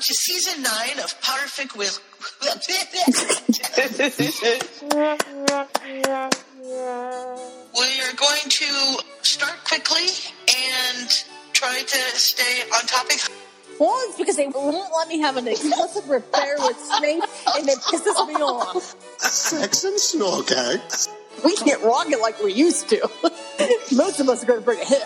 to season nine of Potterfic with. we are going to start quickly and try to stay on topic. Well, it's because they won't let me have an exclusive repair with Snape, and it pisses me off. Sex and Snorkag. We can't rock it like we used to. Most of us are going to bring a hit.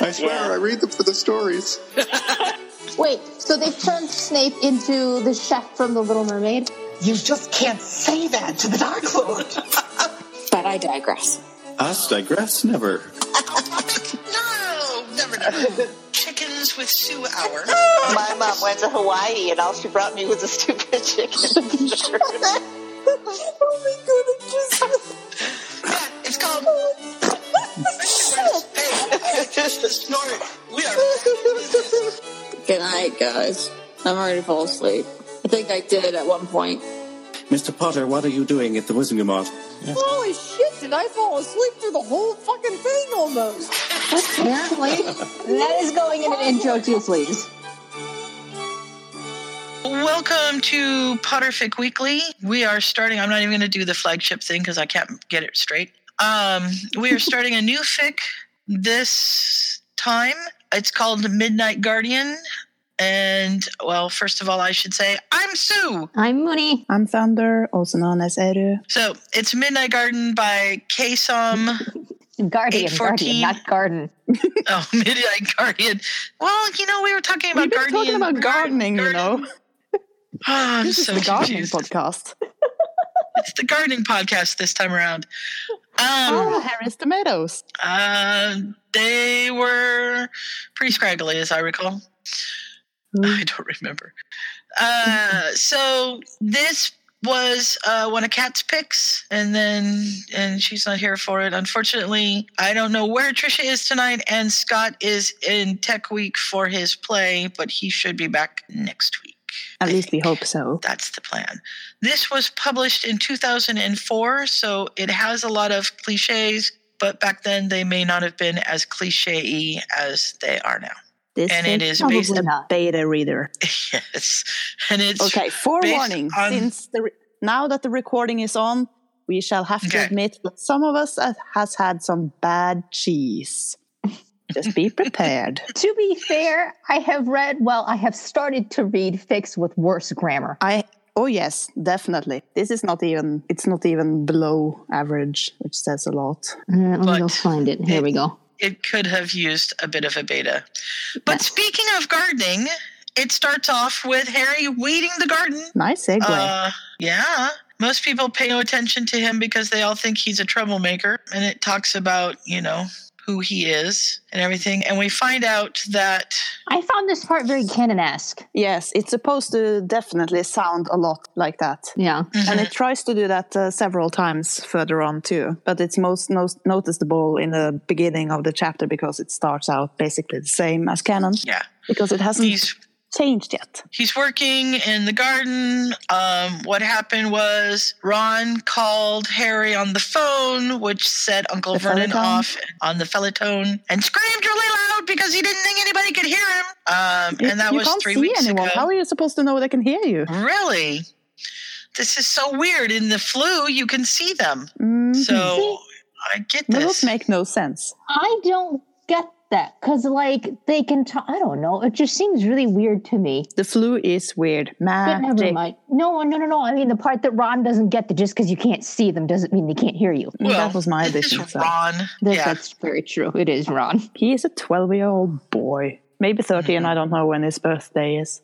I swear, I read them for the stories. Wait, so they've turned Snape into the chef from The Little Mermaid? You just can't say that to the Dark Lord. But I digress. Us digress never. no, never, never. Chickens with Sue Hour. My mom went to Hawaii and all she brought me was a stupid chicken. oh my god, it just. Yeah, it's called. hey, snort. We are. Good night, guys. I'm ready to fall asleep. I think I did at one point. Mr. Potter, what are you doing at the Wizengamot? Holy shit, did I fall asleep through the whole fucking thing almost? Apparently. that is going in an intro too, please. Welcome to Potterfic Weekly. We are starting. I'm not even going to do the flagship thing because I can't get it straight. Um, we are starting a new fic this time. It's called Midnight Guardian. And, well, first of all, I should say, I'm Sue. I'm Mooney. I'm Thunder, also known as Eru. So it's Midnight Garden by Kasom. Guardian, 814. Guardian, not Garden. oh, Midnight Guardian. Well, you know, we were talking about We've been Guardian. talking about gardening, you know. Oh, I'm This is so the gardening podcast. It's the gardening podcast this time around. Oh, Um, Harry's tomatoes. uh, they were pretty scraggly, as I recall. I don't remember. Uh, so this was uh, one of Kat's picks, and then and she's not here for it. Unfortunately, I don't know where Trisha is tonight, and Scott is in Tech Week for his play, but he should be back next week. At I least we hope so. That's the plan. This was published in 2004, so it has a lot of cliches, but back then they may not have been as cliche as they are now. This And it is Probably based a not. beta reader. yes. And it's Okay, forewarning. on- Since the re- now that the recording is on, we shall have to admit that some of us has had some bad cheese. Just be prepared. To be fair, I have read, well, I have started to read fics with worse grammar. I oh yes, definitely. This is not even it's not even below average, which says a lot. Uh, let me go But find it. Here we go. it could have used a bit of a beta. But Yes. speaking of gardening, it starts off with Harry weeding the garden. Nice segue. Uh, yeah. Most people pay no attention to him because they all think he's a troublemaker. And it talks about, you know, who he is and everything. And we find out that I found this part very canon-esque. yes, it's supposed to definitely sound a lot like that. Yeah. And it tries to do that uh, several times further on too. But it's most no- noticeable in the beginning of the chapter because it starts out basically the same as canon yeah, because it hasn't he's changed yet. he's working in the garden. Um, what happened was Ron called Harry on the phone, which set Uncle The Vernon Fellatone? off on the Fellatone and screamed really loud because he didn't think anybody could hear him. Um, You- and that was can't three see weeks anyone. ago. How are you supposed to know they can hear you? Really? This is so weird. In the Floo, you can see them. Mhm. So I get Those this. make no sense. I don't get that because, like, they can talk. I don't know. It just seems really weird to me. The Floo is weird. But never mind. No, no, no, no. I mean, the part that Ron doesn't get that just because you can't see them doesn't mean they can't hear you. well, that was my this is addition. So. Ron. That- yeah. That's very true. It is Ron. He is a 12 year old boy. Maybe 30, Mm-hmm. and I don't know when his birthday is.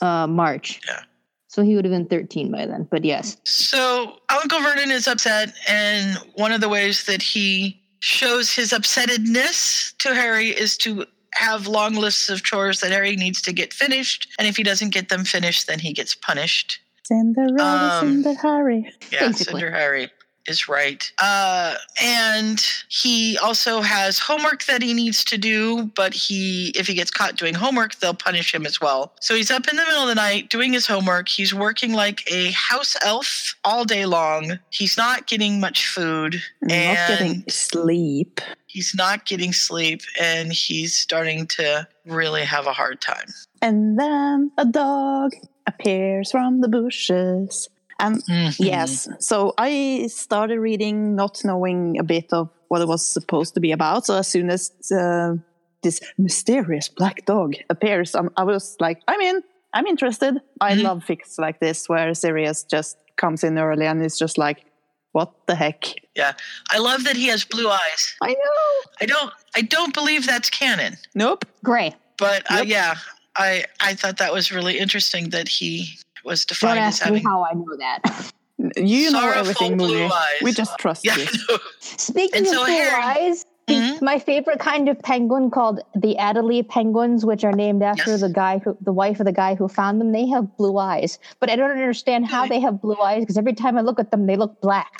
Uh, March. Yeah. So he would have been 13 by then. But yes. So Uncle Vernon is upset, and one of the ways that he shows his upsettedness to Harry is to have long lists of chores that Harry needs to get finished, and if he doesn't get them finished, then he gets punished. Cinderella, Um, Cinder Harry. Yeah, Basically. Cinder Harry is right. Uh, and he also has homework that he needs to do, but he if he gets caught doing homework, they'll punish him as well. So he's up in the middle of the night doing his homework. He's working like a house elf all day long. He's not getting much food Not and getting sleep. he's not getting sleep and he's starting to really have a hard time. and then a dog appears from the bushes. And Mhm. yes, so I started reading not knowing a bit of what it was supposed to be about. So as soon as uh, this mysterious black dog appears, um, I was like, I'm in, I'm interested. I Mhm. love fics like this where Sirius just comes in early and it's just like, what the heck? Yeah, I love that he has blue eyes. I know. I don't. I don't believe that's canon. Nope. Gray. But uh, yeah, I I thought that was really interesting that he was Don't defined as ask me how I know that. You know Sorrowful everything, blue eyes. We just trust Yeah, you. I know. Speaking And of so blue Harry- eyes, the- Mhm. my favorite kind of penguin called the Adelie penguins, which are named after Yes. the guy who, the wife of the guy who found them. They have blue eyes, but I don't understand how they have blue eyes because every time I look at them, they look black.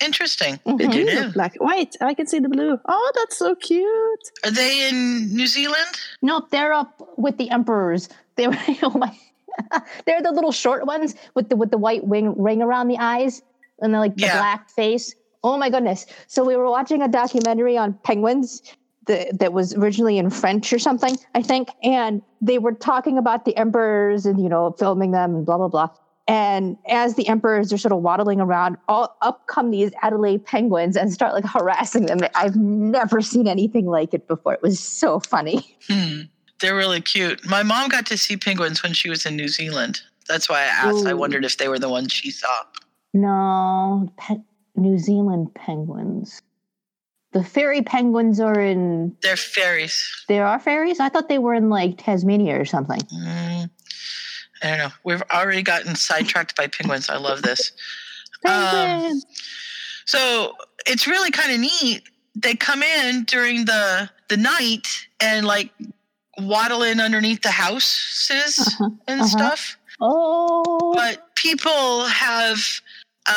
Interesting. They Mhm. do look black. Wait, I can see the blue. Oh, that's so cute. Are they in New Zealand? Nope, they're up with the emperors. They were, oh my, they're the little short ones with the with the white wing ring around the eyes and the like the Yeah. black face. Oh my goodness! So we were watching a documentary on penguins that that was originally in French or something, I think, and they were talking about the emperors and you know filming them and blah blah blah. And as the emperors are sort of waddling around, all up come these Adelaide penguins and start like harassing them. I've never seen anything like it before. It was so funny. Hmm. They're really cute. My mom got to see penguins when she was in New Zealand. That's why I asked. I wondered if they were the ones she saw. No, pe- New Zealand penguins. The fairy penguins are in. They're fairies. There are fairies. I thought they were in like Tasmania or something. Mm, I don't know. We've already gotten sidetracked by penguins. I love this. Um, So it's really kind of neat. They come in during the the night and like waddle in underneath the houses Uh-huh, and uh-huh. stuff. Oh, But people have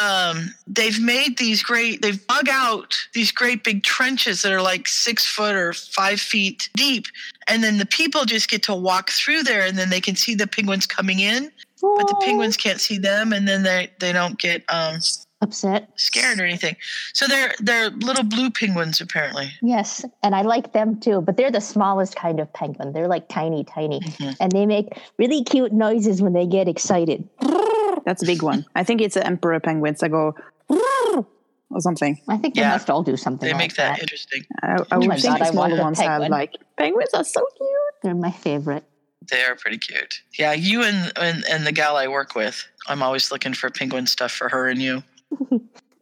um they've made these great they've dug out these great big trenches that are like six foot or five feet deep and then the people just get to walk through there and then they can see the penguins coming in but the Oh. penguins can't see them and then they they don't get um upset. scared or anything. So they're they're little blue penguins apparently. Yes, and I like them too. But they're the smallest kind of penguin. They're like tiny, tiny, Mhm. and they make really cute noises when they get excited. That's a big one. I think it's the emperor penguins that go or something. I think they Yeah. must all do something. They like make that, that. interesting. I, I Oh would my think God, I the smaller want a ones have like penguins are so cute. They're my favorite. They are pretty cute. Yeah, you and, and and the gal I work with, I'm always looking for penguin stuff for her and you.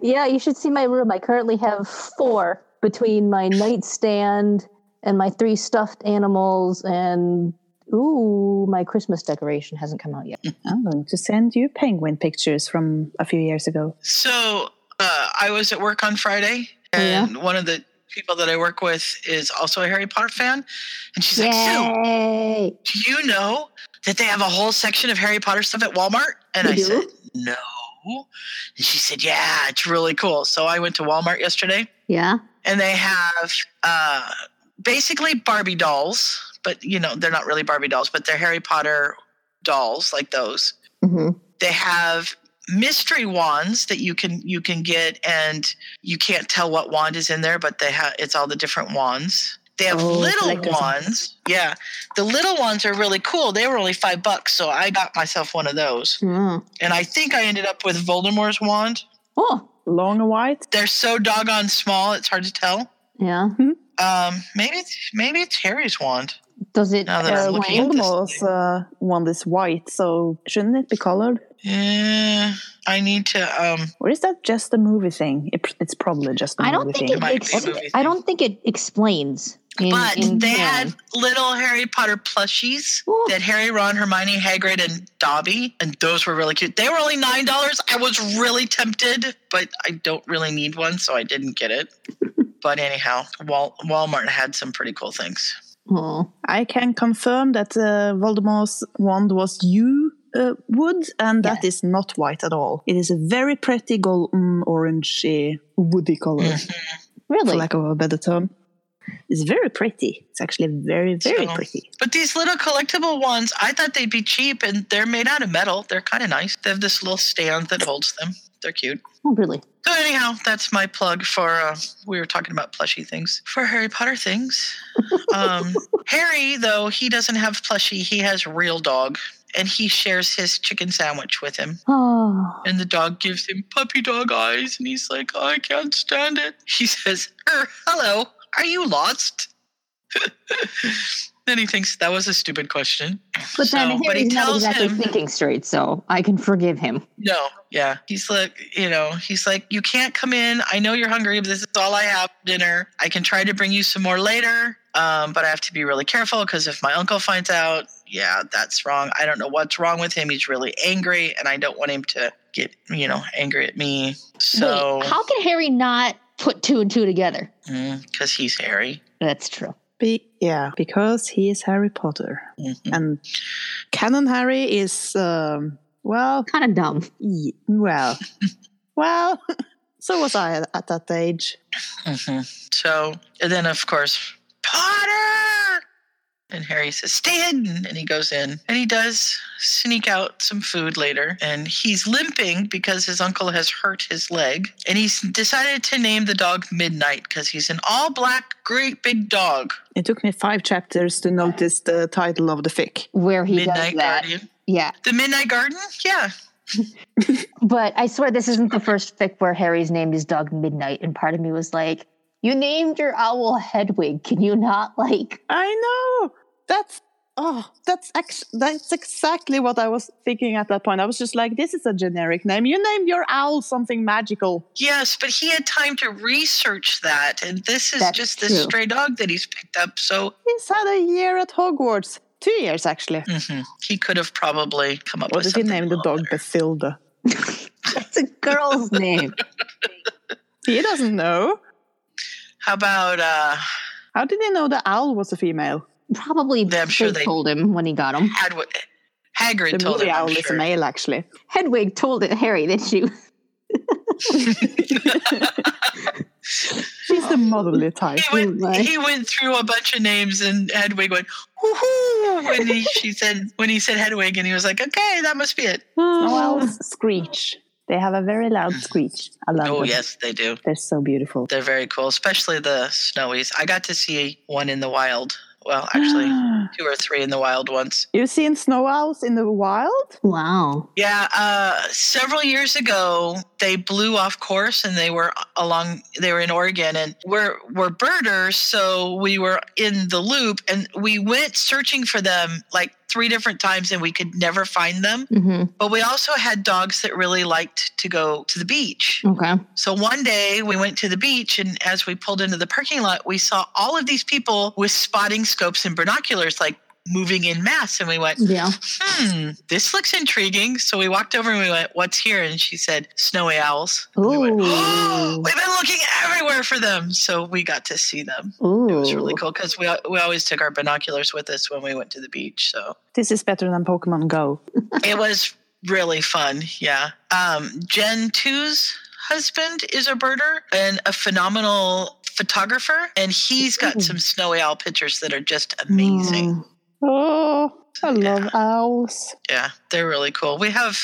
Yeah, you should see my room. I currently have four between my nightstand and my three stuffed animals and ooh, my Christmas decoration hasn't come out yet. I'm going to send you penguin pictures from a few years ago. So uh, I was at work on Friday, Oh, yeah? and one of the people that I work with is also a Harry Potter fan, and she's like, "Sue, Yay! do you know that they have a whole section of Harry Potter stuff at Walmart?" And They I do? said, "No." And she said, "Yeah, it's really cool." So I went to Walmart yesterday. Yeah. and they have uh, basically Barbie dolls, but you know they're not really Barbie dolls, but they're Harry Potter dolls like those. hmm They have mystery wands that you can you can get, and you can't tell what wand is in there, but they have it's all the different wands. They have Oh, little collector's wands. Yeah, the little ones are really cool. They were only five bucks, so I got myself one of those, Mm. and I think I ended up with Voldemort's wand. Oh, Long and white. They're so doggone small; it's hard to tell. yeah. Um, maybe it's maybe it's Harry's wand. Does it Now that I'm uh, looking rain? this Voldemort's uh, one is white, so shouldn't it be colored? Yeah, I need to. Um, Or is that just a movie thing? It, it's probably just a I don't movie think thing. it. Might Ex- a movie I don't think it explains. In- but in they canon. had little Harry Potter plushies Ooh. that Harry, Ron, Hermione, Hagrid, and Dobby, and those were really cute. They were only nine dollars. I was really tempted, but I don't really need one, so I didn't get it. but anyhow, Wal- Walmart had some pretty cool things. Oh. I can confirm that uh, Voldemort's wand was yew uh, wood, and that is not white at all. It is a very pretty golden orangey woody color, Mhm. for Really? lack of a better term. It's very pretty. It's actually very, very So- pretty. But these little collectible ones, I thought they'd be cheap, and they're made out of metal. They're kind of nice. They have this little stand that holds them. they're cute. Oh, really? So anyhow, that's my plug for. Uh, we were talking about plushy things for Harry Potter things. Um, Harry, though, he doesn't have plushy. He has real dog, and he shares his chicken sandwich with him. Oh, And the dog gives him puppy dog eyes, and he's like, "I can't stand it." He says, er, "Hello, are you lost?" then he thinks that was a stupid question. but then So- but he Harry's not tells exactly him- thinking straight, so I can forgive him. No, yeah. He's like, you know, he's like, you can't come in. I know you're hungry, but this is all I have for dinner. I can try to bring you some more later, um, but I have to be really careful because if my uncle finds out, yeah, that's wrong. I don't know what's wrong with him. He's really angry, and I don't want him to get, you know, angry at me. So, Wait, how can Harry not put two and two together? because he's Harry. That's true. Be- yeah, because he is Harry Potter. Mhm. And Canon Harry is, um, well, Kind of dumb. ye- well, well, so was I at, at that age. Mhm. So, and then of course, Potter! And Harry says, Stay in. And he goes in and he does sneak out some food later. And he's limping because his uncle has hurt his leg. And he's decided to name the dog Midnight because he's an all black, great big dog. It took me five chapters to notice the title of the fic. Where he Midnight does that. Guardian. Yeah, The Midnight Garden? Yeah. but I swear this isn't the first fic where Harry's named his dog Midnight, and part of me was like, "You named your owl Hedwig. Can you not like?" I know. That's oh, that's ex- that's exactly what I was thinking at that point. I was just like, this is a generic name. You named your owl something magical. Yes, but he had time to research that. And this is That's just this true. stray dog that he's picked up. So He's had a year at Hogwarts. Two years actually. mhm, he could have probably come up Or with did he name the dog better. Bathilda? That's a girl's name. He doesn't know. How about uh How did he know the owl was a female? Probably Yeah, I'm sure they they- told him when he got him. Hadwood? Hagrid The told movie him. I'm owl is a sure. male actually. Hedwig told it Harry that she. She's the motherly type. He went, my. he went through a bunch of names, and Hedwig went woohoo when he she said when he said Hedwig, and he was like, okay, that must be it. Oh. Oh, Snow owls screech. They have a very loud screech. I love Oh them. yes, they do. They're so beautiful. They're very cool, especially the snowies. I got to see one in the wild. Well, actually, two or three in the wild once. You've seen snow owls in the wild? Wow. Yeah, uh, several years ago they blew off course and they were along. They were in Oregon and we're we're birders, so we were in the loop and we went searching for them like three different times and we could never find them. hmm But we also had dogs that really liked to go to the beach. Okay. So one day we went to the beach, and as we pulled into the parking lot, we saw all of these people with spotting scopes and binoculars, like moving in mass. And we went, Yeah. hmm, this looks intriguing. So we walked over and we went, what's here? And she said, snowy owls. We went, oh, Ooh. we've been looking everywhere for them. So we got to see them. Ooh. It was really cool because we, we always took our binoculars with us when we went to the beach. So This is better than Pokemon Go. it was really fun. Yeah. Um, Gen 2's husband is a birder and a phenomenal photographer, and he's got some snowy owl pictures that are just amazing. Mm. Oh, I Yeah. love owls. Yeah, they're really cool. We have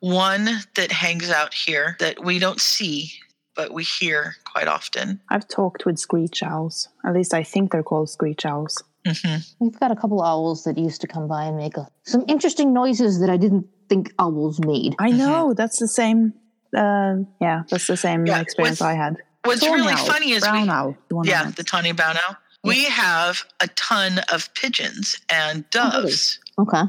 one that hangs out here that we don't see, but we hear quite often. I've talked with screech owls. At least I think they're called screech owls. hmm We've got a couple owls that used to come by and make a, some interesting noises that I didn't think owls made. I Mhm. know that's the same. Uh, yeah, that's the same Yeah, experience with- I had. What's Thorn really owl, funny is brown we, owl. the one yeah, the tawny brown owl. We have a ton of pigeons and Oh, doves. Okay.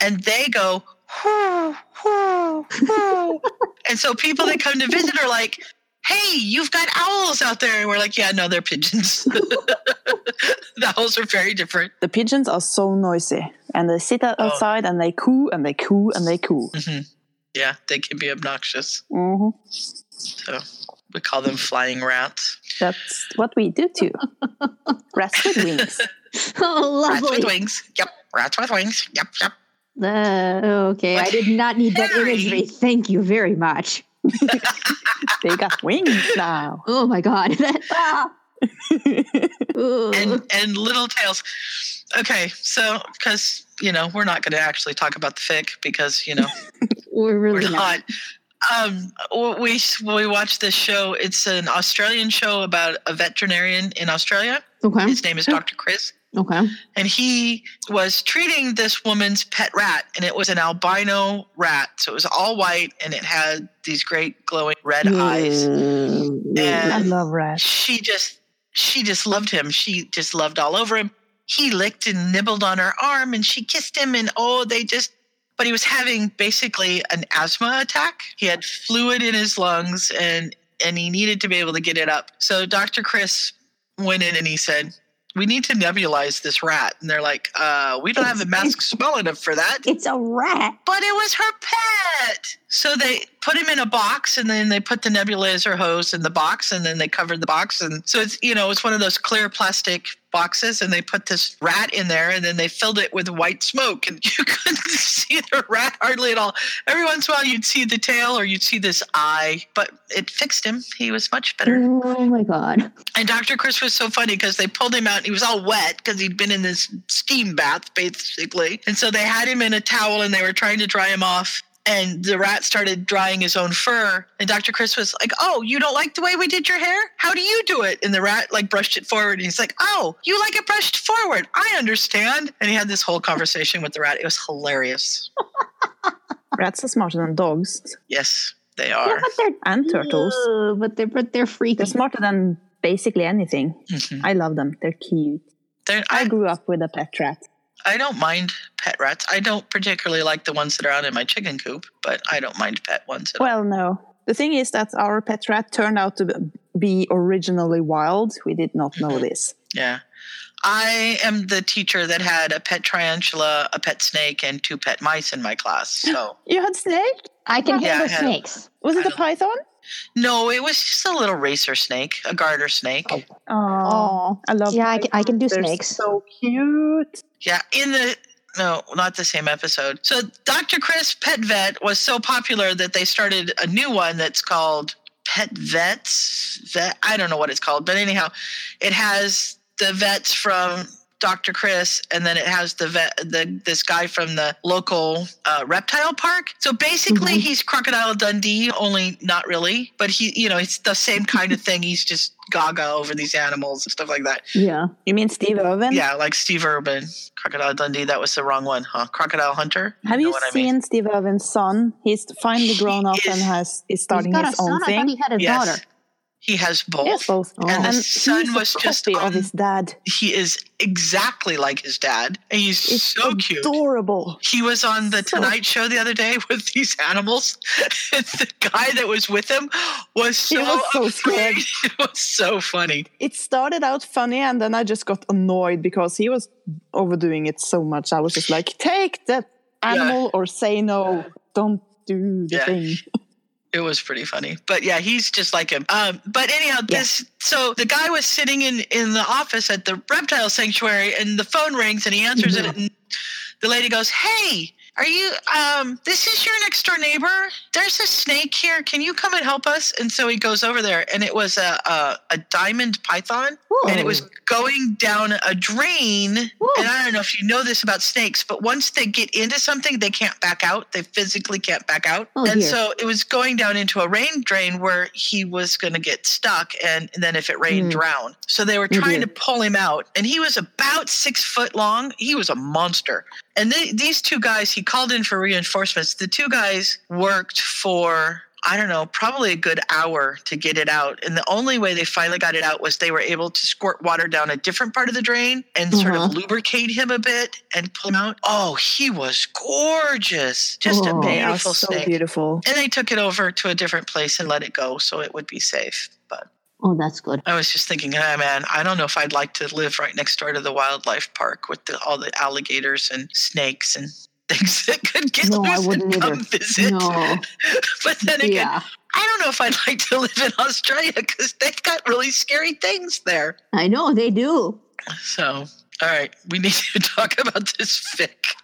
and they go whoo, whoo, whoo. and so people that come to visit are like hey you've got owls out there and we're like yeah no they're pigeons the owls are very different the pigeons are so noisy, and they sit Oh. outside and they coo and they coo and they coo. Mhm. yeah they can be obnoxious hmm so we call them flying rats That's what we do too. Rats with wings. Oh, rats with wings yep rats with wings yep yep Uh, okay, I did not need that imagery. Thank you very much. they got wings now. Oh my god. ah. And and little tails okay so because you know we're not going to actually talk about the fic because you know we're we're really not. not Um, we we watched this show. It's an Australian show about a veterinarian in Australia. Okay. His name is Dr. Chris. Okay. and he was treating this woman's pet rat and it was an albino rat so it was all white and it had these great glowing red eyes Mm, I love rats. she just she just loved him she just loved all over him he licked and nibbled on her arm and she kissed him and oh they just but he was having basically an asthma attack he had fluid in his lungs and and he needed to be able to get it up so dr chris went in and he said we need to nebulize this rat and they're like uh we don't have a mask small enough for that It's a rat. but it was her pet. So they put him in a box and then they put the nebulizer hose in the box and then they covered the box. And so it's, you know, it's one of those clear plastic boxes and they put this rat in there and then they filled it with white smoke and you couldn't see the rat hardly at all. Every once in a while you'd see the tail or you'd see this eye, but it fixed him. He was much better. Oh my god. And Dr. Chris was so funny because they pulled him out and he was all wet because he'd been in this steam bath, basically. And so they had him in a towel and they were trying to dry him off. And the rat started drying his own fur. And Dr. Chris was like, Oh, you don't like the way we did your hair? How do you do it? And the rat like brushed it forward. And he's like, Oh, you like it brushed forward. I understand. And he had this whole conversation with the rat. It was hilarious. Rats are smarter than dogs Yes, they are Yeah, are. but they're and turtles. Ugh, but they're but they're freaky. They're smarter than basically anything. Mhm. I love them. They're cute. They're- I I, grew up with a pet rat. I don't mind pet rats. I don't particularly like the ones that are out in my chicken coop, but I don't mind pet ones. At all. Well, no. The thing is that our pet rat turned out to be originally wild. We did not know mm-hmm. this. Yeah. I am the teacher that had a pet tarantula, a pet snake, and two pet mice in my class. So, You had snake? I can Yeah, I handle had- snakes. Was it a python? no, it was just a little racer snake, a garter snake. Oh, Oh, I love. yeah, I can, I can do They're snakes. So cute. Yeah, in the no, not the same episode. So, Dr. Chris Pet Vet was so popular that they started a new one that's called Pet Vets. Vet, I don't know what it's called, but anyhow, it has the vets from Dr. Chris, and then it has the vet, the this guy from the local uh, reptile park. So basically, Mhm. he's Crocodile Dundee, only not really. But he, you know, it's the same kind of thing. He's just gaga over these animals and stuff like that. Yeah. You mean Steve Irwin? Yeah, like Steve Irwin, Crocodile Dundee. That was the wrong one, huh? Crocodile Hunter. Have know you what I seen mean? Steve Irwin's son? He's finally He grown up is- and has is starting He's got his a son. own I thought thing. he had a Yes, daughter. He has both. Yes, both. Oh. And the son was just on- of his dad. He is exactly like his dad, and he's It's so cute. adorable. He was on the So- Tonight Show the other day with these animals. the guy that was with him was He so was so scared. It was so funny. It started out funny, and then I just got annoyed because he was overdoing it so much. I was just like, "Take the animal or say no. Don't do the Yeah. thing." It was pretty funny. But yeah, he's just like him. Um, but anyhow, Yeah. this so the guy was sitting in in the office at the reptile sanctuary and the phone rings and he answers it and the lady goes, Hey, are you um this is your next door neighbor? There's a snake here. Can you come and help us? And so he goes over there and it was a a, a diamond python and it was going down a drain. Whoa. And I don't know if you know this about snakes, but once they get into something, they can't back out. They physically can't back out. Oh, and dear. so it was going down into a rain drain where he was going to get stuck. And, then if it rained, Mm. drown. So they were Oh, trying to pull him out. And he was about six foot long. He was a monster. And they, these two guys, he called in for reinforcements. The two guys worked for I don't know, probably a good hour to get it out. And the only way they finally got it out was they were able to squirt water down a different part of the drain and sort of Uh-huh. lubricate him a bit and pull him out. Oh, he was gorgeous. Just a Oh. Are beautiful so snake. beautiful. And they took it over to a different place and let it go so it would be safe. But Oh, that's good. I was just thinking, ah, man, I don't know if I'd like to live right next door to the wildlife park with the, all the alligators and snakes and things that could get No, I loose wouldn't and come either. visit. No. but then again, Yeah. I don't know if I'd like to live in Australia because they've got really scary things there. I know they do. So, all right, we need to talk about this fic.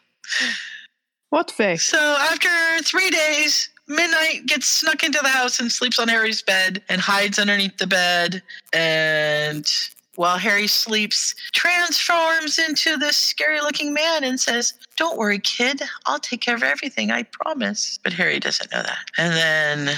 What fic? So, after three days, Midnight gets snuck into the house and sleeps on Harry's bed and hides underneath the bed. And while Harry sleeps, transforms into this scary looking man and says, Don't worry, kid. I'll take care of everything. I promise. But Harry doesn't know that. And then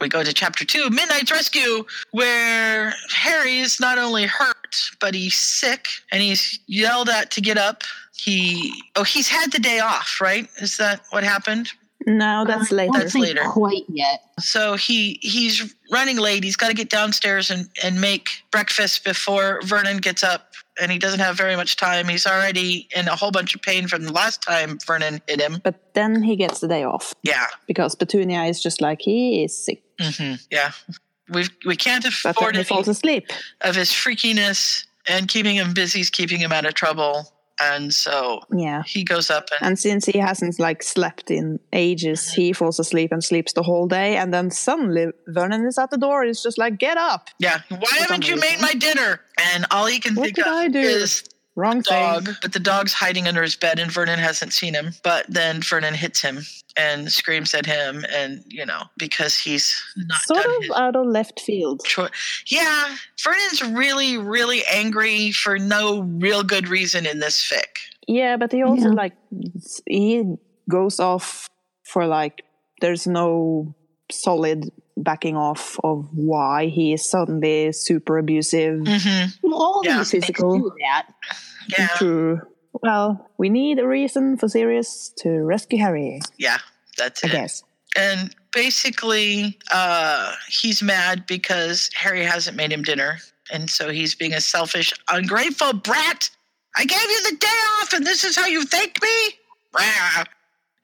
we go to chapter two, Midnight's Rescue, where Harry is not only hurt, but he's sick and he's yelled at to get up. He, oh, he's had the day off, right? Is that what happened? No, that's later. That's later. Quite yet. So he he's running late. He's got to get downstairs and, and make breakfast before Vernon gets up. And he doesn't have very much time. He's already in a whole bunch of pain from the last time Vernon hit him. But then he gets the day off Yeah, because Petunia is just like he is sick. hmm yeah. We we can't But afford then he falls asleep. of his freakiness and keeping him busy is keeping him out of trouble. And so Yeah. he goes up and And since he hasn't like slept in ages, he falls asleep and sleeps the whole day. And then suddenly Vernon is at the door. He's just like, "Get up! yeah. Why haven't you made my dinner? And all he can What think of I do? is Wrong dog, thing." but the dog's hiding under his bed and Vernon hasn't seen him. But then Vernon hits him and screams at him, and you know, because he's not Sort done of his out of left field. chore. Yeah, Vernon's really, really angry for no real good reason in this fic. Yeah, but he also Yeah. like he goes off for like there's no solid backing off of why he is suddenly super abusive. Mm-hmm. All Yeah. these Physical. that. Yeah, True. Well, we need a reason for Sirius to rescue Harry, yeah, that's I it. guess. And basically, uh, he's mad because Harry hasn't made him dinner. And so he's being a selfish, ungrateful brat. I gave you the day off, and this is how you thank me? Rah.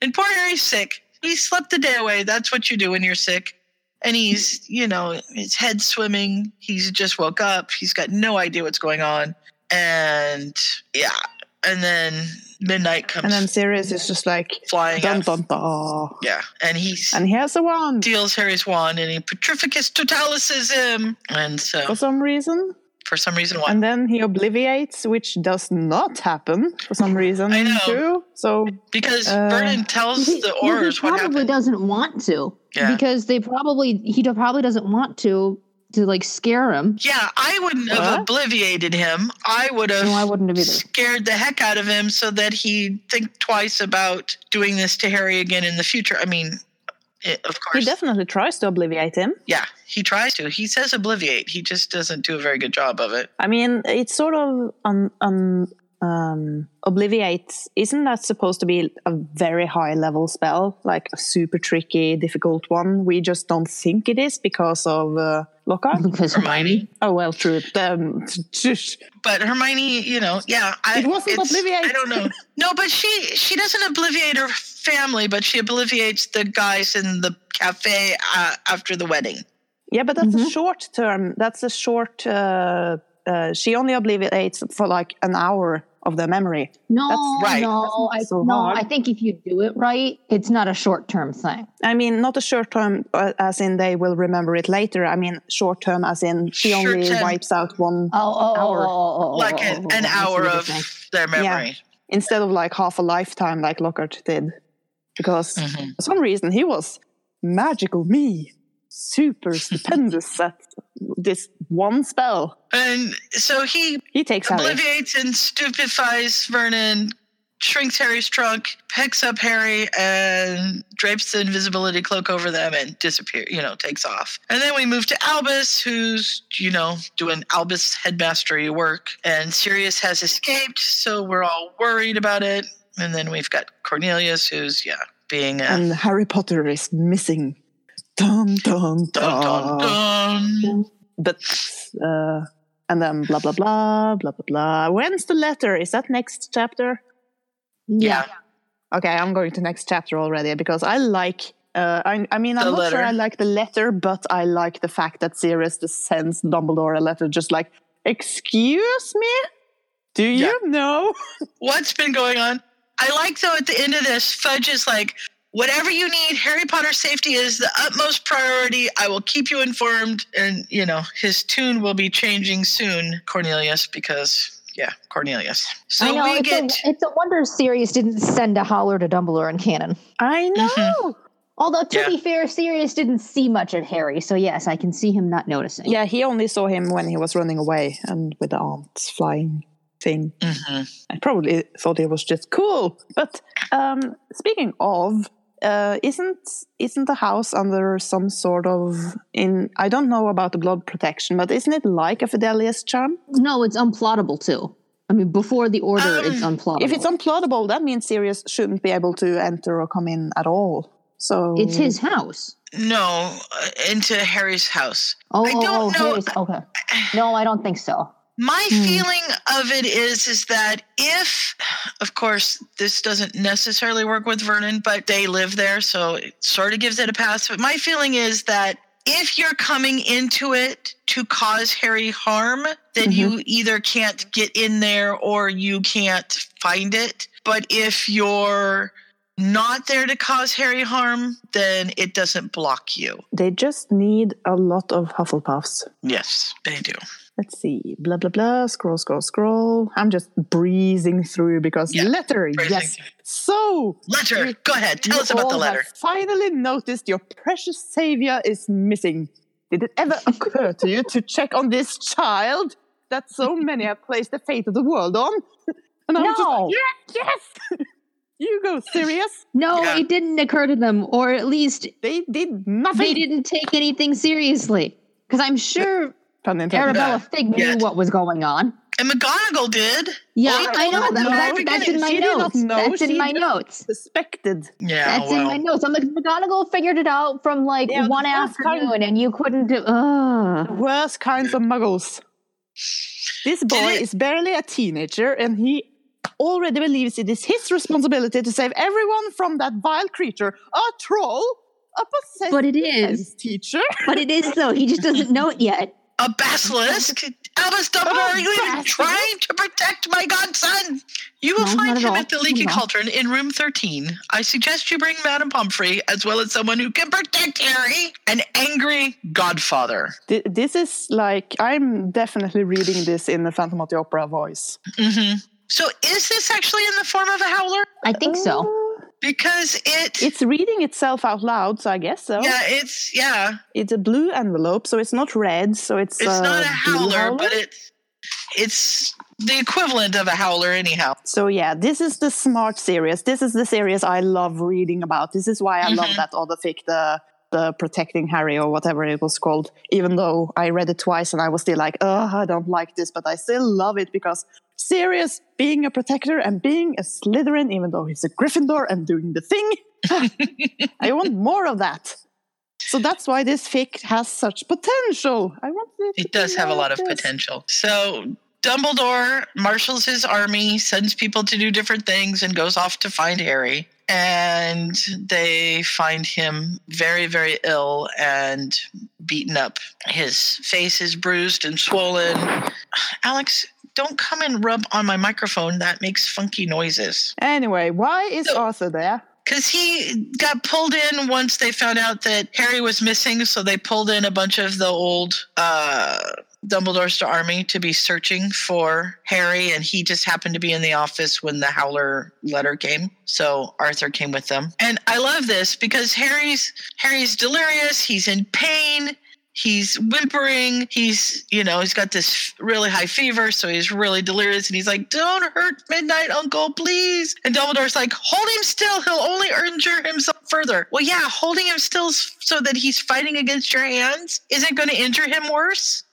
And poor Harry's sick. He slept the day away. That's what you do when you're sick. And he's, you know, his head swimming. He's just woke up. He's got no idea what's going on. And yeah. And then midnight comes And then Sirius is just like flying dun dun dun. Yeah. And he's And he has a wand deals Harry's wand and he Petrificus totalises him. And so, for some reason. For some reason, why? And then he obliviates, which does not happen for some reason I know. too. So Because Uh, Vernon tells He, the well, he Aurors what probably doesn't want to Yeah. because they probably he probably doesn't want to to like scare him. Yeah, I wouldn't have What? obliviated him. I would have No, I wouldn't have either. scared the heck out of him so that he'd think twice about doing this to Harry again in the future. I mean, it, of he definitely tries to obliviate him. yeah, he tries to. He says obliviate. He just doesn't do a very good job of it. I mean, it's sort of un, un, um, obliviate. Isn't that supposed to be a very high level spell, like a super tricky, difficult one? We just don't think it is because of uh, Lockhart. Because Hermione. oh well, true. Um. But Hermione, you know, yeah, I, It wasn't it's- obliviate. I don't know. No, but she she doesn't obliviate her family, but she obliviates the guys in the cafe uh, after the wedding. yeah, but that's a Mhm. short term. That's a short. Uh, uh, she only obliviates for like an hour of the memory. No, That's right. no, I, so no. hard. I think if you do it right, it's not a short term thing. I mean, not a short term, uh, as in they will remember it later. I mean, short term, as in she Short only term. wipes out one Oh, oh, Hour. oh, oh, oh, like oh, an, oh, an hour of their memory. instead of like half a lifetime, like Lockhart did, because Mhm. for some reason he was magical me, super stupendous at this one spell. And so he He takes Harry. obliviates and stupefies Vernon, shrinks Harry's trunk, picks up Harry, and drapes the invisibility cloak over them and disappear. You know, takes off. And then we move to Albus, who's you know doing Albus headmastery work, and Sirius has escaped, so we're all worried about it. And then we've got Cornelius, who's yeah being a and Harry Potter is missing. Dun dun dun. dun, dun, dun. But uh, and then blah blah blah blah blah blah. When's the letter? Is that next chapter? Yeah. Okay, I'm going to next chapter already because I like. Uh, I, I mean, I'm not sure. I like the letter, but I like the fact that Sirius just sends Dumbledore a letter, just like, "Excuse me, do you Yeah. know?" what's been going on. I like though at the end of this, Fudge is like, whatever you need, Harry Potter safety is the utmost priority. I will keep you informed. And, you know, his tune will be changing soon, Cornelius, because, yeah, Cornelius. So I know we it's, get. a, it's a wonder Sirius didn't send a holler to Dumbledore in canon. I know. Mhm. Although to Yeah. be fair, Sirius didn't see much of Harry, so yes, I can see him not noticing. Yeah, he only saw him when he was running away and with the arms flying thing. hmm I probably thought it was just cool. But um, speaking of, uh, isn't isn't the house under some sort of in? I don't know about the blood protection, but isn't it like a Fidelius charm? No, it's unplottable too. I mean, before the order, it's Um, unplottable. If it's unplottable, that means Sirius shouldn't be able to enter or come in at all. So it's his house. No, uh, into Harry's house. Oh, I don't oh, know- Harry's- okay. No, I don't think so. My Hmm. feeling of it is is that if of course this doesn't necessarily work with Vernon, but they live there, so it sort of gives it a pass. But my feeling is that if you're coming into it to cause Harry harm, then you either can't get in there or you can't find it. But if you're not there to cause Harry harm, then it doesn't block you. they just need a lot of Hufflepuffs. Yes, they do. Let's see, blah blah blah. Scroll, scroll, scroll. I'm just breezing through because Yeah, letter. breezing Yes. So Letter, go ahead. Tell us about the all letter. finally noticed your precious savior is missing. Did it ever occur to you to check on this child that so many have placed the fate of the world on? And I was just No. like, yes, yes. you go, Sirius? No, Yeah. it didn't occur to them, or at least They did nothing. they didn't take anything seriously. Because I'm sure Pun intended. Arabella Figg knew Yet. what was going on. And McGonagall did. Yeah, Well, I know. That, no, that- no, that's in my she did not notes. know, That's in she my just- notes. Suspected. Yeah, That's in my notes. I'm like, McGonagall figured it out from like Yeah, the one first time- afternoon, and you couldn't do. Ugh. Worst kinds of muggles. This boy it- is barely a teenager and he already believes it is his responsibility to save everyone from that vile creature, a troll, a possessed But it is. science teacher. But it is though. He just doesn't know it yet. A basilisk. Albus Dumbledore, are you even trying to protect my godson? You will No, find not at him at the Leaky Cauldron in room 13. I suggest you bring Madame Pomfrey as well as someone who can protect Harry, an angry godfather. Th- This is like, I'm definitely reading this in the Phantom of the Opera voice. hmm So is this actually in the form of a howler? I think so. Uh, Because it, It's reading itself out loud, so I guess so. yeah, it's, yeah, It's a blue envelope, so it's not red, so it's, it's uh, not a blue howler, but it's, it's the equivalent of a howler anyhow. So yeah, this is the smart Sirius. This is the Sirius I love reading about. This is why I love Mhm. that other fic, the the protecting Harry or whatever it was called. Even though I read it twice and I was still like, oh, I don't like this, but I still love it because Sirius being a protector and being a Slytherin, even though he's a Gryffindor and doing the thing, I want more of that. So that's why this fic has such potential. I want it. It does have a lot of this. potential. So Dumbledore marshals his army, sends people to do different things, and goes off to find Harry. And they find him very, very ill and beaten up. His face is bruised and swollen. Alex, don't come and rub on my microphone. That makes funky noises. Anyway, why is So- Arthur there? Because he got pulled in once they found out that Harry was missing, so they pulled in a bunch of the old uh, Dumbledore's army to be searching for Harry, and he just happened to be in the office when the Howler letter came. So Arthur came with them, and I love this because Harry's Harry's delirious. He's in pain. He's whimpering. He's, you know, he's got this really high fever, so he's really delirious. And he's like, "Don't hurt Midnight Uncle, please." And Dumbledore's like, "Hold him still. He'll only injure himself further." Well, yeah, holding him still so that he's fighting against your hands isn't going to injure him worse.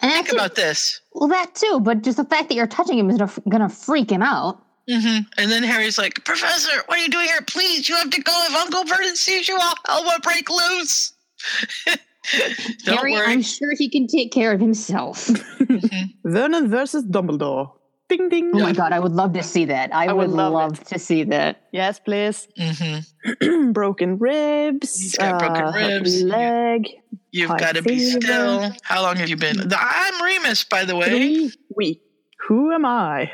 And Think about this. well, that too. But just the fact that you're touching him is gonna, gonna freak him out. hmm And then Harry's like, "Professor, what are you doing here? Please, you have to go. If Uncle Vernon sees you, I'll, I'll will break loose." Don't Harry, worry. I'm sure he can take care of himself. Vernon versus Dumbledore. Ding ding. Oh my god, I would love to see that. I, I would, would love love, to see that. Yes, please. hmm broken ribs. He's got broken uh, ribs. Leg. You've got to be still. How long have you been? The- I'm Remus, by the way. Three week. Who am I?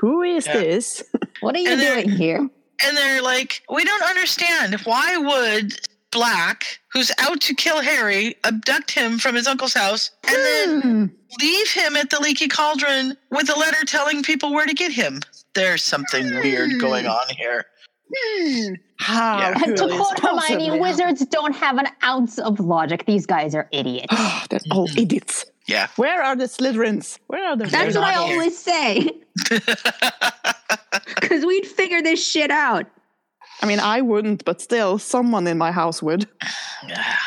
Who is Yeah. this? What are you And doing here? And they're like, we don't understand. Why would Black, who's out to kill Harry, abduct him from his uncle's house and then Hmm. leave him at the Leaky Cauldron with a letter telling people where to get him? There's something weird going on here. Hmm. How Yeah. could And to this quote Hermione, possibly wizards don't have an ounce of logic. These guys are idiots. happen? They're all Mhm. idiots. Yeah. Where are the Slytherins? Where are the That's what I here. always say. Because we'd figure this shit out. I mean, I wouldn't, but still, someone in my house would. Yeah.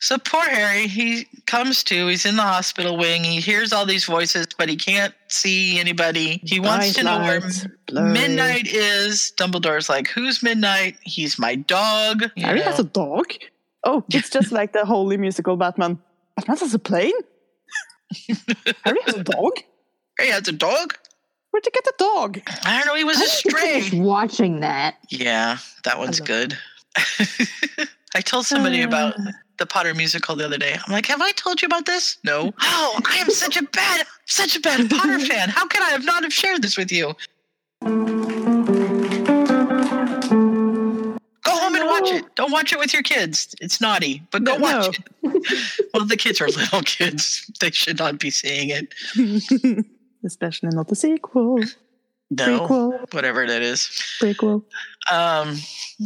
So poor Harry, he comes to, he's in the hospital wing, he hears all these voices, but he can't see anybody. He wants to know where blurry. midnight is. Dumbledore's like, Who's midnight? He's my dog. You Harry know. has a dog. Oh, it's just like the holy musical Batman. Batman has a plane. Harry has a dog. Harry has a dog? Where'd you get the dog? I don't know, he was a Just stray. watching that. Yeah, that one's love good. I told somebody about Uh. the Potter musical the other day. I'm like, have I told you about this? No. Oh, I am such a bad, such a bad Potter fan. How can I have not have shared this with you? Go home and watch it. Don't watch it with your kids. It's naughty, but go No, no. watch it. Well, the kids are little kids. They should not be seeing it. Especially not the sequel. No, Prequel. whatever that is. Prequel. Um,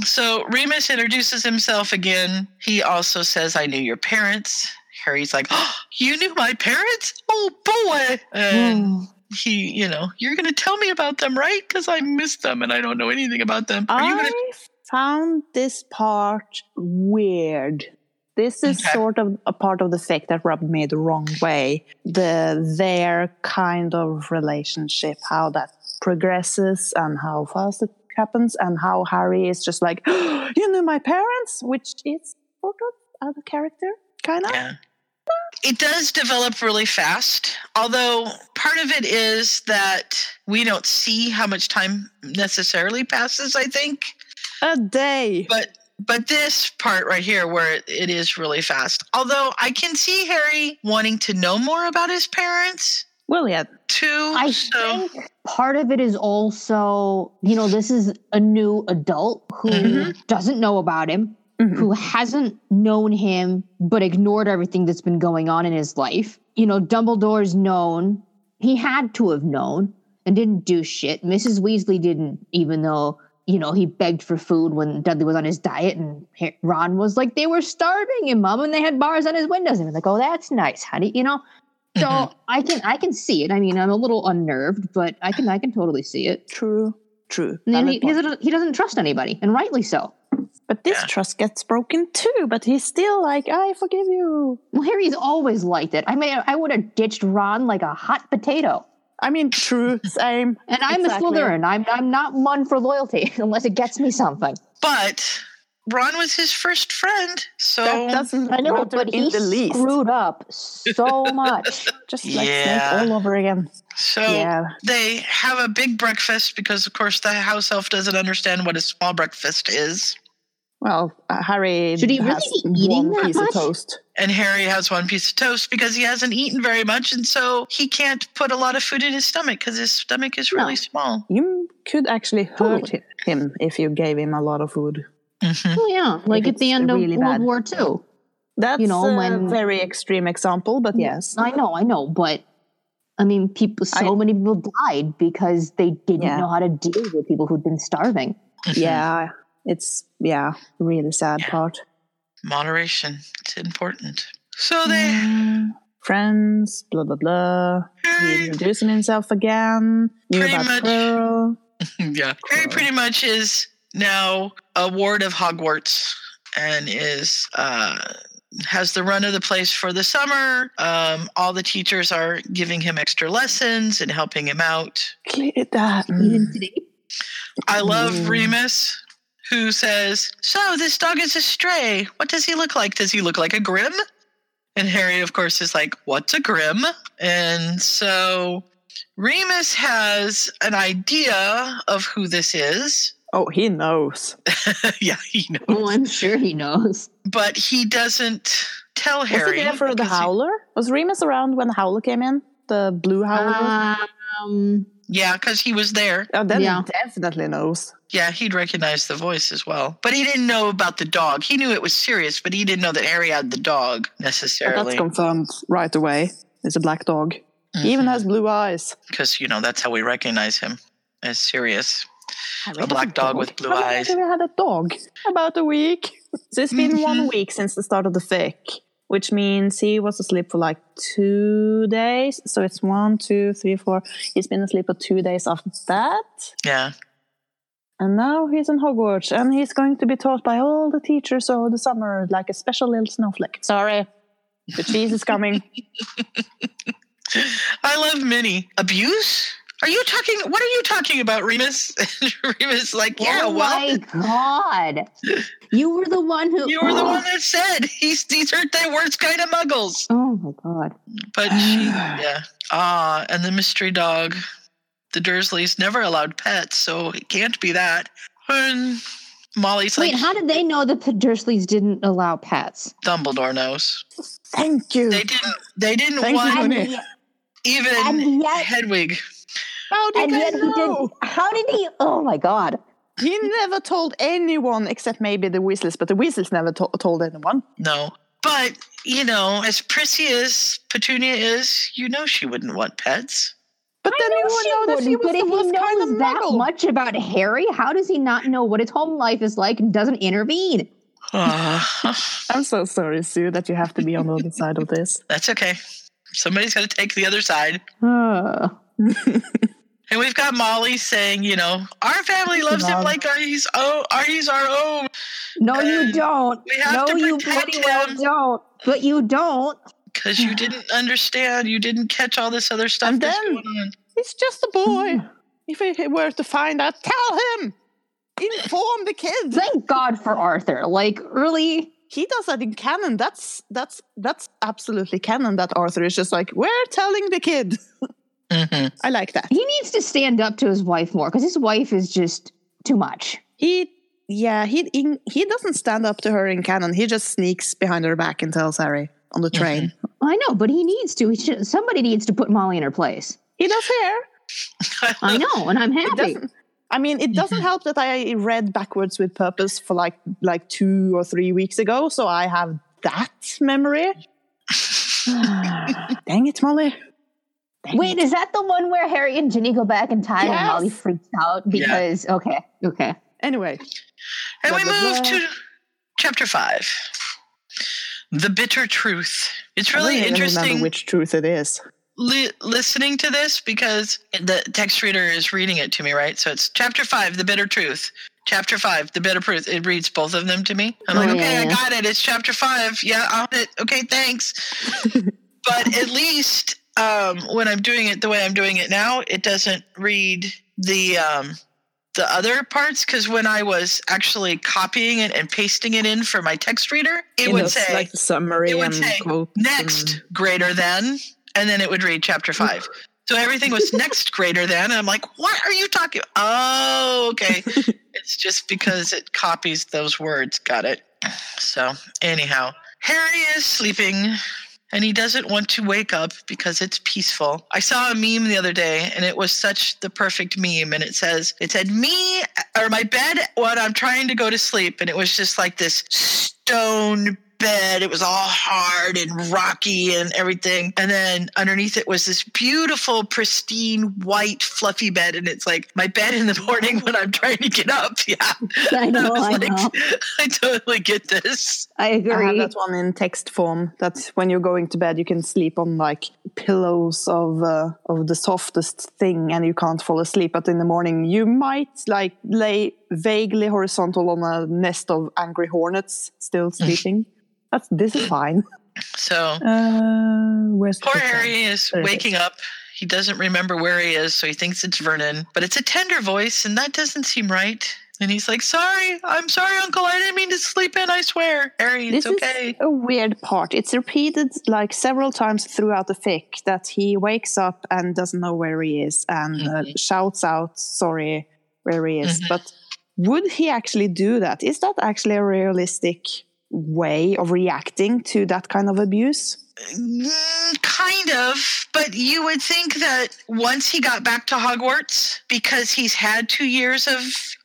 so Remus introduces himself again. He also says, I knew your parents. Harry's like, oh, You knew my parents? Oh boy. And he, you know, you're going to tell me about them, right? Because I miss them and I don't know anything about them. Are I to? found this part weird. This is Okay. sort of a part of the fic that rubbed me the wrong way. The their kind of relationship, how that progresses and how fast it happens, and how Harry is just like, you knew my parents, which is sort of out of character, kind of. Yeah. It does develop really fast, although part of it is that we don't see how much time necessarily passes, I think. A day. but but this part right here where it, it is really fast although i can see harry wanting to know more about his parents Well, yeah. too I so think part of it is also, you know, this is a new adult who Mhm. doesn't know about him, Mhm. who hasn't known him but ignored everything that's been going on in his life. You know, Dumbledore's known, he had to have known and didn't do shit. Mrs. Weasley didn't, even though, you know, he begged for food when Dudley was on his diet and Ron was like, they were starving him, mom, and they had bars on his windows. And he was like, oh, that's nice, honey, you know? So Mhm. I can I can see it. I mean, I'm a little unnerved, but I can I can totally see it. True. True. And then he, he, point. doesn't, he doesn't trust anybody, and rightly so. But this Yeah. trust gets broken too. But he's still like, I forgive you. Well, Harry's always liked it. I mean, I would have ditched Ron like a hot potato. I mean, true, same. And I'm Exactly. a Slytherin. I'm I'm not one for loyalty unless it gets me something. but ron was his first friend so that doesn't I know, matter but in he the least. screwed up so much. Just like Yeah. Snape all over again. so yeah. they have a big breakfast because of course the house elf doesn't understand what a small breakfast is Well, uh, Harry Should he really has be eating one that piece much? of toast. and harry has one piece of toast because he hasn't eaten very much and so he can't put a lot of food in his stomach because his stomach is really No. small You could actually hurt Totally. him if you gave him a lot of food. Mhm. Well, yeah, like at the it's end of World bad. War II. That's You know, a when- very extreme example, but yes. I know, I know, but I mean, people. So I- many people died because they didn't Yeah. know how to deal with people who'd been starving. Mhm. Yeah, it's yeah, really sad Yeah. part. moderation it's important so they Mm, Friends, blah blah blah. He introducing himself again. Knew Pretty about much. Pearl. yeah harry pretty much is now a ward of hogwarts and is uh has the run of the place for the summer um all the teachers are giving him extra lessons and helping him out Clear that. Even today. i love Mm. remus who says so this dog is a stray what does he look like does he look like a grim and harry of course is like what's a grim and so remus has an idea of who this is Oh, he knows. yeah he knows Oh, I'm sure he knows. but he doesn't tell Was harry he there for the because he- Howler? Was Remus around when the Howler came in? The blue Howler? Um, yeah because he was there oh, then yeah. he definitely knows. Yeah he'd recognize the voice as well but he didn't know about the dog he knew it was Sirius but he didn't know that harry had the dog But necessarily that's confirmed right away. It's a black dog. He even has blue eyes. because you know that's how we recognize him as Sirius A has black dog with blue How long eyes. Have we had a dog? About a week. So it's been one Mhm. week since the start of the fic, which means he was asleep for like two days. So it's one, two, three, four. He's been asleep for two days after that. Yeah. And now he's in Hogwarts and he's going to be taught by all the teachers over the summer like a special little snowflake. Sorry. The cheese is coming. I love Minnie. Abuse? Are you talking? What are you talking about, Remus? Remus, like, yeah, oh well, my god! You were the one who. you were the one that said he's these are the worst kind of muggles. Oh my god! But she, yeah. Ah, and the mystery dog. The Dursleys never allowed pets, so it can't be that. And Molly's Wait, like, how did they know that the Dursleys didn't allow pets? Dumbledore knows. Thank you. They didn't. They didn't Thank want Mooney. And, even and yet, Hedwig. How did and they yet he didn't. How did he? Oh my god! He never told anyone except maybe the Weasleys, but the Weasleys never to- told anyone. No. But, you know, as prissy as Petunia is, you know she wouldn't want pets. But then you would She know that he wouldn't, was but the if he knows kind of that muggle. much about Harry, how does he not know what his home life is like and doesn't intervene? I'm so sorry, Sue, that you have to be on the other side of this. that's okay. Somebody's got to take the other side. Uh, And we've got Molly saying, you know, our family loves him like our he's oh our he's our own. no, you don't. we have no, to you protect bloody well him. don't. But you don't. Because you didn't understand, you didn't catch all this other stuff And that's then- going on. He's just a boy. If he were to find out, tell him. Inform the kids. Thank God for Arthur. Like, really? He does that in canon. That's that's that's absolutely canon. That Arthur is just like, we're telling the kid. Mhm. I like that. He needs to stand up to his wife more because his wife is just too much. He, yeah, he, he he doesn't stand up to her in canon. He just sneaks behind her back and tells Harry on the train. I know, but he needs to. He should, somebody needs to put Molly in her place. He does hair. I know, and I'm happy. I mean, it doesn't help that I read backwards with purpose for like like two or three weeks ago, so I have that memory. Dang it, Molly! Dang Wait, it. is that the one where Harry and Ginny go back in time and Yes. Molly freaks out because okay, okay. Anyway, And Blah, we blah, move blah. to chapter five. The bitter truth. It's really interesting. which truth it is. li- listening to this because the text reader is reading it to me, right? So it's chapter five, the bitter truth. Chapter five, the bitter truth. It reads both of them to me. I'm Oh, like, yeah, okay, I got it. It's chapter five. Yeah, on it. Okay, thanks. but at least um, when I'm doing it the way I'm doing it now, it doesn't read the um, the other parts because when I was actually copying it and pasting it in for my text reader, it In would say like the summary it would say, quotes mm. next and- greater than and then it would read chapter five. So everything was next greater than and i'm like what are you talking oh okay. It's just because it copies those words. Got it. So anyhow harry is sleeping and he doesn't want to wake up because it's peaceful. I saw a meme the other day and it was such the perfect meme and it says it said me or my bed when I'm trying to go to sleep and it was just like this stone bed. It was all hard and rocky and everything. And then underneath it was this beautiful, pristine, white, fluffy bed. And it's like my bed in the morning when I'm trying to get up. Yeah. I know, was I like, know. I totally get this. I agree. I have agree. that one in text form. That when you're going to bed, you can sleep on like pillows of uh, of the softest thing, and you can't fall asleep. But in the morning, you might like lay vaguely horizontal on a nest of angry hornets, still sleeping. That's this is fine. So Uh, where's Poor? Harry is There it is. waking up. He doesn't remember where he is, so he thinks it's Vernon. But it's a tender voice, and that doesn't seem right. And he's like, Sorry, I'm sorry, Uncle. I didn't mean to sleep in, I swear. Harry, it's This okay. is a weird part. It's repeated like several times throughout the fic that he wakes up and doesn't know where he is and uh, Mhm. shouts out, sorry, where he is. Mhm. But would he actually do that? Is that actually a realistic way of reacting to that kind of abuse? Mm, kind of, but you would think that once he got back to Hogwarts, because he's had two years of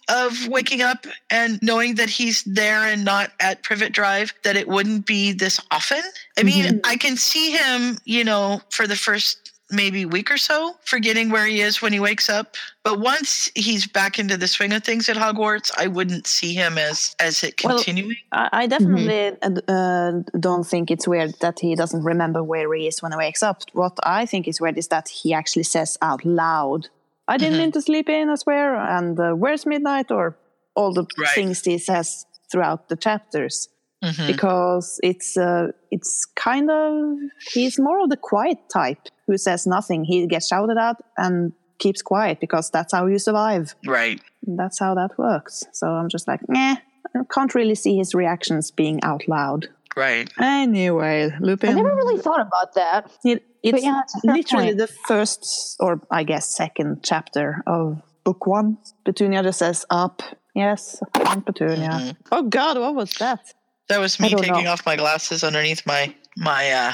of waking up and knowing that he's there and not at Privet Drive, that it wouldn't be this often. I mean, I can see him, you know, for the first maybe week or so, forgetting where he is when he wakes up. But once he's back into the swing of things at Hogwarts, I wouldn't see him as as it Well, continuing. I, I definitely uh, uh, don't think it's weird that he doesn't remember where he is when he wakes up. What I think is weird is that he actually says out loud, "I didn't Mhm. mean to sleep in, I swear," and uh, "Where's midnight?" or all the Right. things he says throughout the chapters. Mhm. because it's uh, it's kind of he's more of the quiet type who says nothing. He gets shouted at and keeps quiet because that's how you survive. Right. That's how that works. So I'm just like, nah, I can't really see his reactions being out loud. Right. Anyway, Lupin. I never really thought about that. it- it's But yeah, it's a fair literally point. the first, or I guess second chapter of book one. Petunia just says up. Yes, I'm Petunia. Mhm. Oh God, what was that? That was me taking know. off my glasses underneath my my uh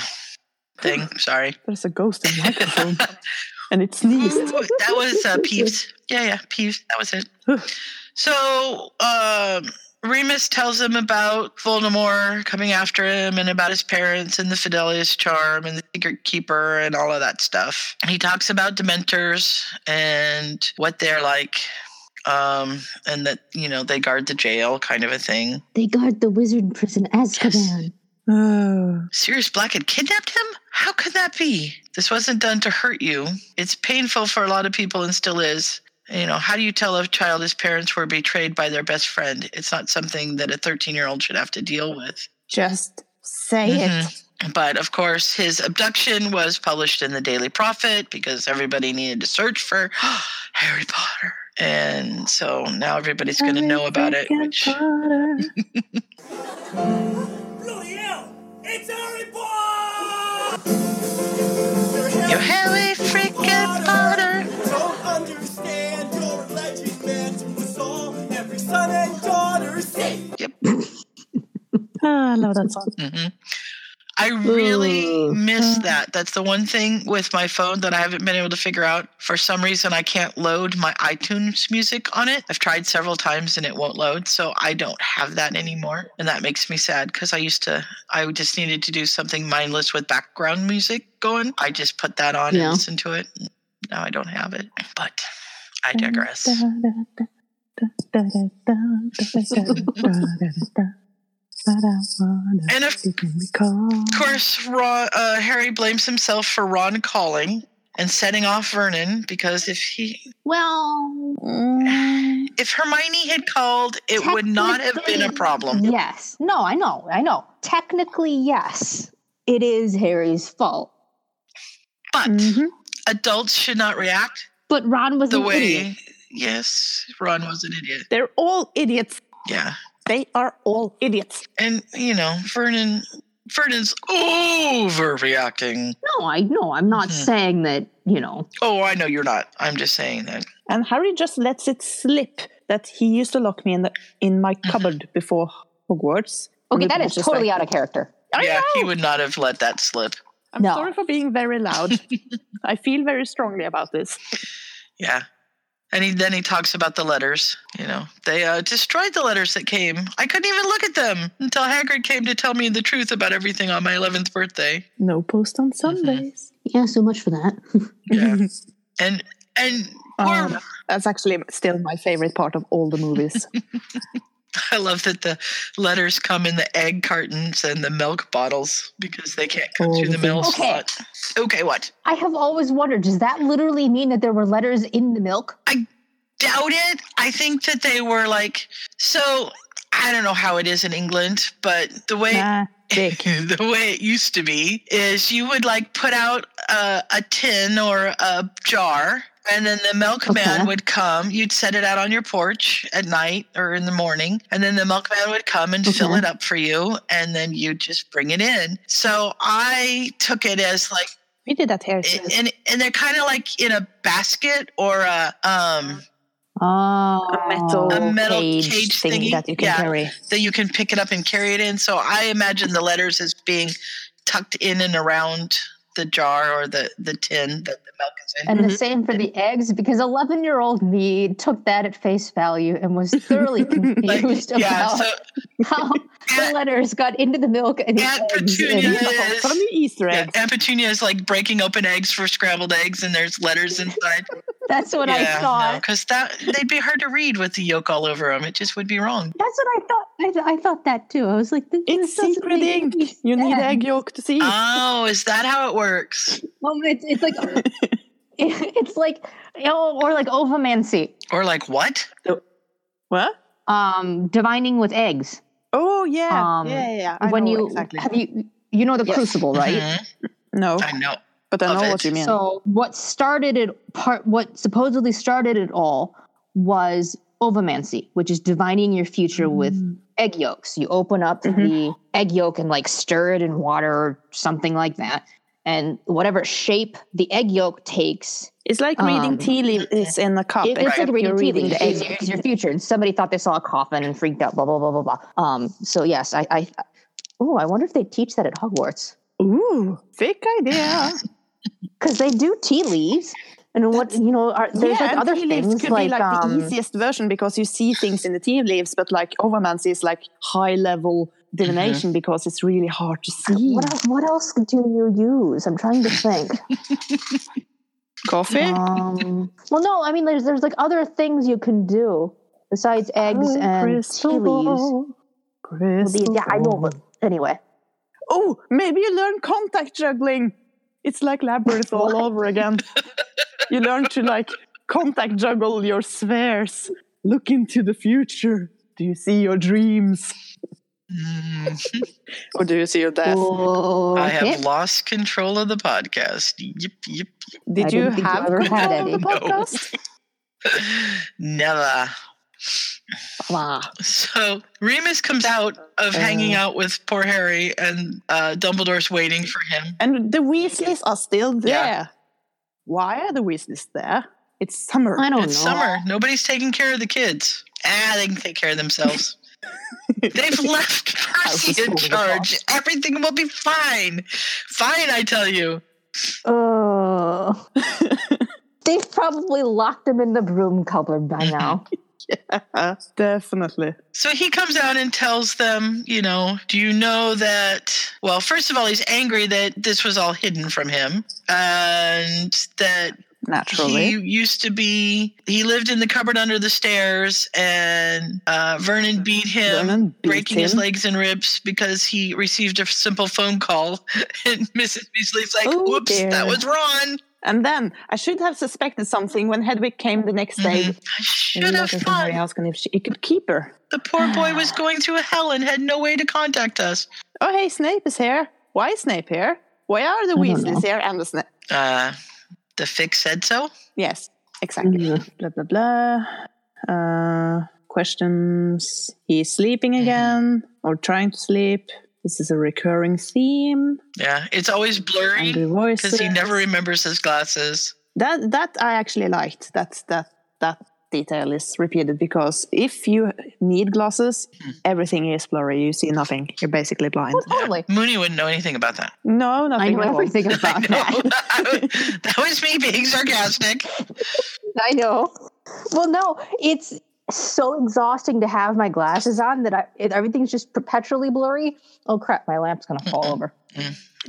thing. Sorry. There's a ghost in the microphone, and it sneezed. That was uh, Peeves. Yeah, yeah, Peeves. That was it. so um, Remus tells him about Voldemort coming after him and about his parents and the Fidelius charm and the secret keeper and all of that stuff. He talks about Dementors and what they're like. Um, and that, you know, they guard the jail kind of a thing. They guard the wizard prison Azkaban. Oh. Sirius Black had kidnapped him? How could that be? This wasn't done to hurt you. It's painful for a lot of people and still is. You know, how do you tell a child his parents were betrayed by their best friend? It's not something that a 13 year old should have to deal with. Just say it. Mhm. But of course, his abduction was published in the Daily Prophet because everybody needed to search for Harry Potter. And so now everybody's going to know about it. Which, Bloody hell! It's Harry Potter! you Harry freaking Potter. Don't understand, you're a legend man to us all. Every son and daughter say. Ah, I love that song. hmm I really miss that. That's the one thing with my phone that I haven't been able to figure out. For some reason, I can't load my iTunes music on it. I've tried several times and it won't load. So I don't have that anymore. And that makes me sad because I used to, I just needed to do something mindless with background music going. I just put that on Yeah. and listen to it. Now I don't have it. But I digress. And of Of course, Ron, uh, Harry blames himself for Ron calling and setting off Vernon because if he, Well, if Hermione had called, it would not have been a problem. Yes. No, I know. I know. Technically, yes. It is Harry's fault. But Mhm. adults should not react But Ron was the an way. idiot. Yes, Ron was an idiot. They're all idiots. Yeah, They are all idiots. and you know Vernon. Vernon's overreacting. No, I know. I'm not Mhm. saying that, you know. Oh, I know you're not. I'm just saying that. And Harry just lets it slip that he used to lock me in the in my cupboard before Hogwarts. Okay, And that Lupin is was just totally like, out of character. I yeah, he would not have let that slip. I'm No. sorry for being very loud. I feel very strongly about this. Yeah. And he, then he talks about the letters. You know, they uh, destroyed the letters that came. I couldn't even look at them until Hagrid came to tell me the truth about everything on my 11th birthday. No post on Sundays. Yeah, so much for that. Yeah. and and poor, Oh, that's actually still my favorite part of all the movies. I love that the letters come in the egg cartons and the milk bottles because they can't come Oh, through the the mail. Okay. slot. Okay, what? I have always wondered does that literally mean that there were letters in the milk? I doubt it. I think that they were like so. I don't know how it is in England, but the way nah, the way it used to be is you would like put out a, a tin or a jar and then the milkman Okay. would come you'd set it out on your porch at night or in the morning and then the milkman would come and fill it up for you and then you'd just bring it in so i took it as like We did that here too. and and they're kind of like in a basket or a um Oh, a metal, A metal cage, cage thing thingy? that you can Yeah. carry. that you can pick it up and carry it in so i imagine the letters as being tucked in and around the jar or the the tin that the milk is in. And the mm-hmm. same for the eggs, because 11 year old me took that at face value and was thoroughly Like, confused yeah, about so how the letters got into the milk and the Aunt eggs. Petunia and- is Funny Easter yeah. Aunt Petunia is like breaking open eggs for scrambled eggs, and there's letters inside. That's what I thought. because that they'd be hard to read with the yolk all over them. It just would be wrong. That's what I thought. I, th- I thought that too. I was like, this, It's this doesn't secret ink. You need egg yolk to see. Oh, is that how it works? Well, it's, it's like it's like you or like ovomancy, Or like what? what? um, divining with eggs. Oh yeah, Um, yeah, yeah. yeah. I when know you exactly. have you you know the Yes. crucible, right? Mhm. no, I know. but I of know it. what you mean. So what started it part what supposedly started it all was ovomancy, which is divining your future with Mm. egg yolks. You open up Mhm. the egg yolk and like stir it in water or something like that. And whatever shape the egg yolk takes, it's like reading um, tea leaves in a cup. it- it's like reading tea reading leaves. the egg. It's, it's your future. And somebody thought they saw a coffin and freaked out. Blah blah blah blah blah. Um. So yes, I. I oh, I wonder if they teach that at Hogwarts Ooh, thick idea. because they do tea leaves. And what you know are there's yeah, like other tea leaves things could like, be like um, the easiest version because you see things in the tea leaves, but like ovomancy is like high level divination because it's really hard to see. What else, what else do you use? I'm trying to think. Coffee? um, well, no, I mean, there's there's like other things you can do besides eggs Oh, and tea leaves. crystal yeah, I know, but anyway. Oh, maybe you learn contact juggling. It's like labyrinth all over again. you learn to like contact juggle your spheres. Look into the future. Do you see your dreams? Mm, Or do you see your death? Oh, I okay. have lost control of the podcast. Yep, yep. Did I you didn't you have ever had control of the any. No. podcast? Never. Ah, So Remus comes out of hanging Uh. out with poor Harry, and uh, Dumbledore's waiting for him. And the Weasleys are still there. Yeah. Why are the Weasleys there? It's summer. I don't It's know. summer. Nobody's taking care of the kids. Ah, they can take care of themselves. They've left Percy in full of charge. Everything will be fine. Fine, I tell you. Oh. They've probably locked him in the broom cupboard by now. Yeah, definitely. So he comes out and tells them, you know, do you know that? Well, first of all, he's angry that this was all hidden from him and that Naturally. he used to be, he lived in the cupboard under the stairs and uh, Vernon beat him. Vernon beat breaking his legs and ribs because he received a simple phone call. And Mrs. Weasley's like, Oh, whoops, dear. that was Ron. And then I should have suspected something when Hedwig came the next day. Mhm. I should have letters from Harry thought Housecon if she, he could keep her. the poor boy was going through hell and had no way to contact us. Oh, hey, Snape is here. Why is Snape here? Why are the Weasleys here and the Snape? Uh, the fix said so. Yes, exactly. Mhm. Blah blah blah. Uh, questions. He's sleeping Mm-hmm. again or trying to sleep. This is a recurring theme. Yeah, it's always blurry because he never remembers his glasses. That that I actually liked. That that that detail is repeated because if you need glasses, Hmm. everything is blurry. You see nothing. You're basically blind. Oh, totally. Mooney wouldn't know anything about that. No, nothing. I know at all. everything about know. that. that was me being sarcastic. I know. Well, no, it's so exhausting to have my glasses on that I, it, everything's just perpetually blurry. Oh crap, my lamp's gonna fall over.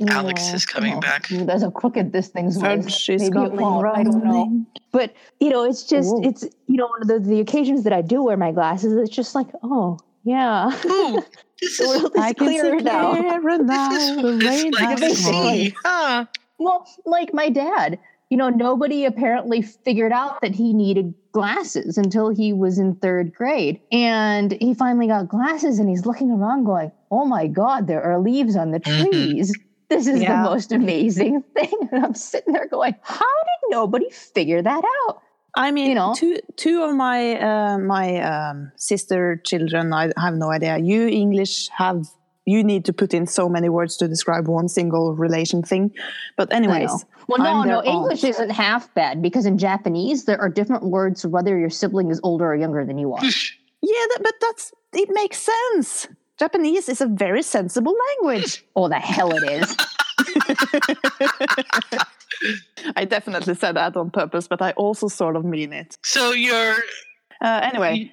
Alex is coming oh, back. That's how crooked this thing's was. Fudge is Maybe it going won't, I don't know. But you know, it's just Ooh. it's you know one of the the occasions that I do wear my glasses, it's just like oh yeah, Ooh, this is, I is can see now. clearer now. this is the rain like to see. Huh. Well, like my dad, you know, nobody apparently figured out that he needed glasses until he was in third grade. And he finally got glasses and he's looking around going, oh my God, there are leaves on the Mhm. trees. This is Yeah. the most amazing thing. And I'm sitting there going, how did nobody figure that out? I mean, You know? two two of my uh, my um, sister children. I have no idea. You English have you need to put in so many words to describe one single relation thing. But anyways. Well, no, no, their aunt. English isn't half bad because in Japanese, there are different words whether your sibling is older or younger than you are. yeah, that, but that's it makes sense. Japanese is a very sensible language. or the hell it is. I definitely said that on purpose, but I also sort of mean it. So your Uh, anyway,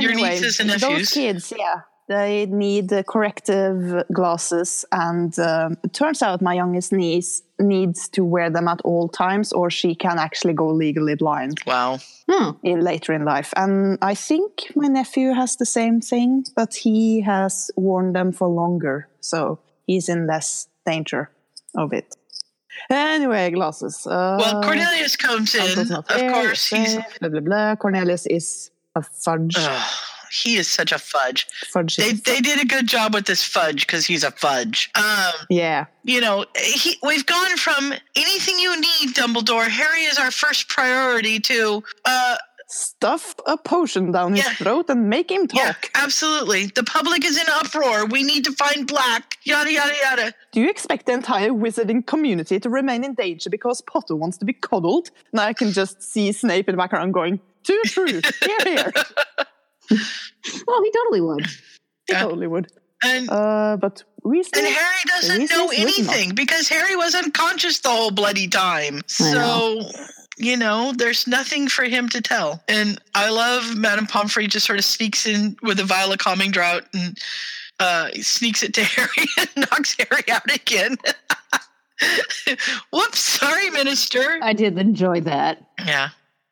Your nieces and nephews. those kids, yeah, they need uh, corrective glasses, and um, it turns out my youngest niece needs to wear them at all times, or she can actually go legally blind wow. Hmm. in, later in life. And I think my nephew has the same thing, but he has worn them for longer, so he's in less danger of it. Anyway, glasses. Uh, Well, Cornelius comes in. Of course, he's safe, blah blah blah. Cornelius is a fudge. Ugh, he is such a fudge. fudge. They they did a good job with this fudge because he's a fudge. Um, yeah. you know, he, we've gone from anything you need, Dumbledore. Harry is our first priority to, uh, Stuff a potion down his throat and make him yeah, talk. absolutely. The public is in uproar. We need to find Black. Yada yada yada. Do you expect the entire wizarding community to remain in danger because Potter wants to be coddled? Now I can just see Snape in the background going, too true, here, here. Well, he totally would. He Yeah. totally would. And Uh, but Weasley, and Harry doesn't Weasley's know anything because Harry was unconscious the whole bloody time. I So. You know, there's nothing for him to tell. And I love Madame Pomfrey just sort of sneaks in with a vial of calming drought and uh, sneaks it to Harry and knocks Harry out again. Whoops, sorry, Minister. I did enjoy that. Yeah.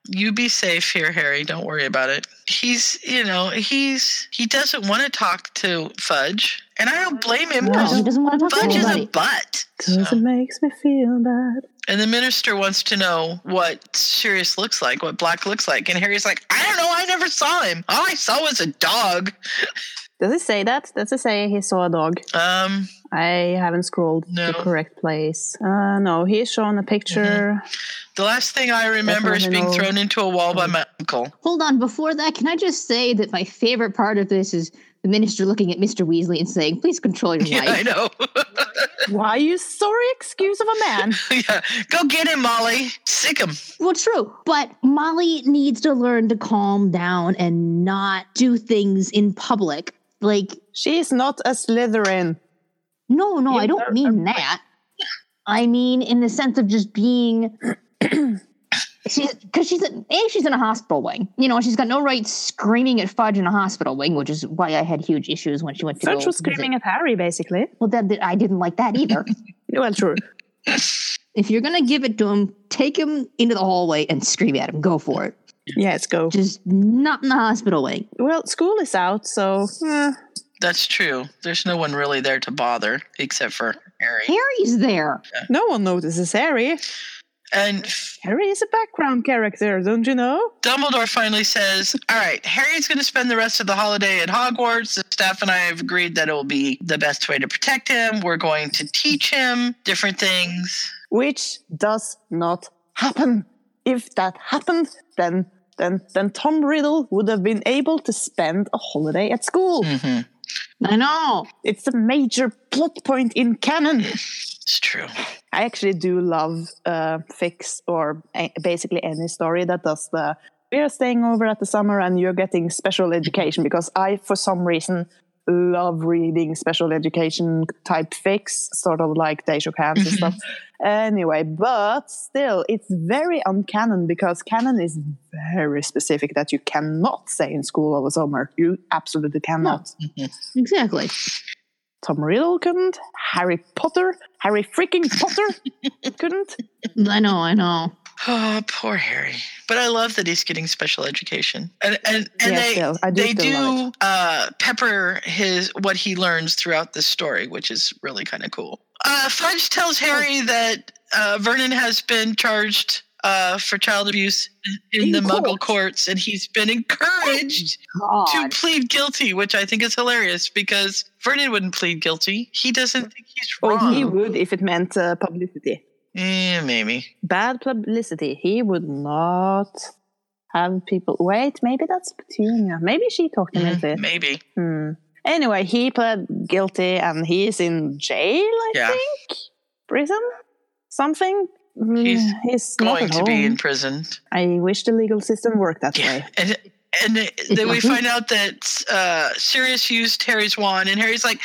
You be safe here, Harry. Don't worry about it. He's, you know, he's he doesn't want to talk to Fudge, and I don't blame him because he doesn't want to talk to Fudge is a butt. because So- it makes me feel bad. And the minister wants to know what Sirius looks like, what Black looks like, and Harry's like, I don't know. I never saw him. All I saw was a dog. Does it say that? Does it say he saw a dog? Um, I haven't scrolled No. to the correct place. Uh, no, he's shown a picture. the last thing I remember is being no. thrown into a wall by my uncle. Hold on, before that, can I just say that my favorite part of this is the minister looking at Mr. Weasley and saying, please control your Yeah, I know. Why you sorry excuse of a man? yeah, go get him, Molly. Sick him. Well, true, but Molly needs to learn to calm down and not do things in public. Like, She's not a Slytherin. No, no, I don't mean that. I mean in the sense of just being. she's because she's a, she's in a hospital wing. You know, she's got no right screaming at Fudge in a hospital wing, which is why I had huge issues when she went to Fudge was screaming at Harry, basically. Well, that, that- I didn't like that either. Well, true. if you're gonna give it to him, take him into the hallway and scream at him. Go for it. Yes, go. Just not in the hospital wing. Well, school is out, so eh, That's true. There's no one really there to bother except for Harry. Harry's there. no one notices Harry. And Harry is a background character, don't you know? Dumbledore finally says, All right, Harry's going to spend the rest of the holiday at Hogwarts. The staff and I have agreed that it will be the best way to protect him. We're going to teach him different things. Which does not happen. If that happened, then then then Tom Riddle would have been able to spend a holiday at school. hmm I know. It's a major plot point in canon. It's true. I actually do love uh, Fics or a- basically any story that does the we are staying over at the summer and you're getting special education because I, for some reason, love reading special education type fics, sort of like they shook hands and stuff. Anyway, but still, it's very uncanon because canon is very specific that you cannot say in school over summer. You absolutely cannot. Mm-hmm. Exactly. Tom Riddle couldn't. Harry Potter, Harry freaking Potter couldn't. I know. I know. Oh, poor Harry. But I love that he's getting special education. And and, and they do they do uh, pepper his what he learns throughout the story, which is really kind of cool. Uh, Fudge tells Harry that uh, Vernon has been charged uh, for child abuse in, In the Muggle courts, and he's been encouraged to plead guilty, which I think is hilarious because Vernon wouldn't plead guilty. He doesn't think he's Oh, wrong. he would if it meant uh, publicity. Eh, maybe. Bad publicity. He would not have people. Wait, maybe that's Petunia. Maybe she talked him Mhm, into it. Maybe. Hmm. Anyway, he pled guilty and he's in jail, I Yeah. think. Prison? Something? Hmm, He's he's Going to be imprisoned. I wish the legal system worked that Yeah, way. and and then we find out that uh, Sirius used Harry's wand, and Harry's like,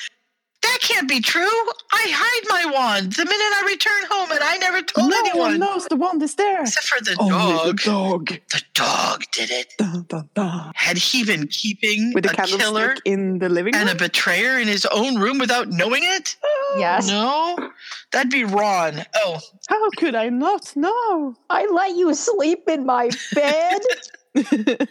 "That That can't be true. I hide my wand the minute I return home, and I never told no anyone. one knows the wand is there. Except for the Only dog. the dog. The dog did it. Dun, dun, dun. Had he been keeping With a, a killer in the living room? and a betrayer in his own room without knowing it? Oh. Yes. No, that'd be Ron. Oh, How could I not know? I let you sleep in my bed.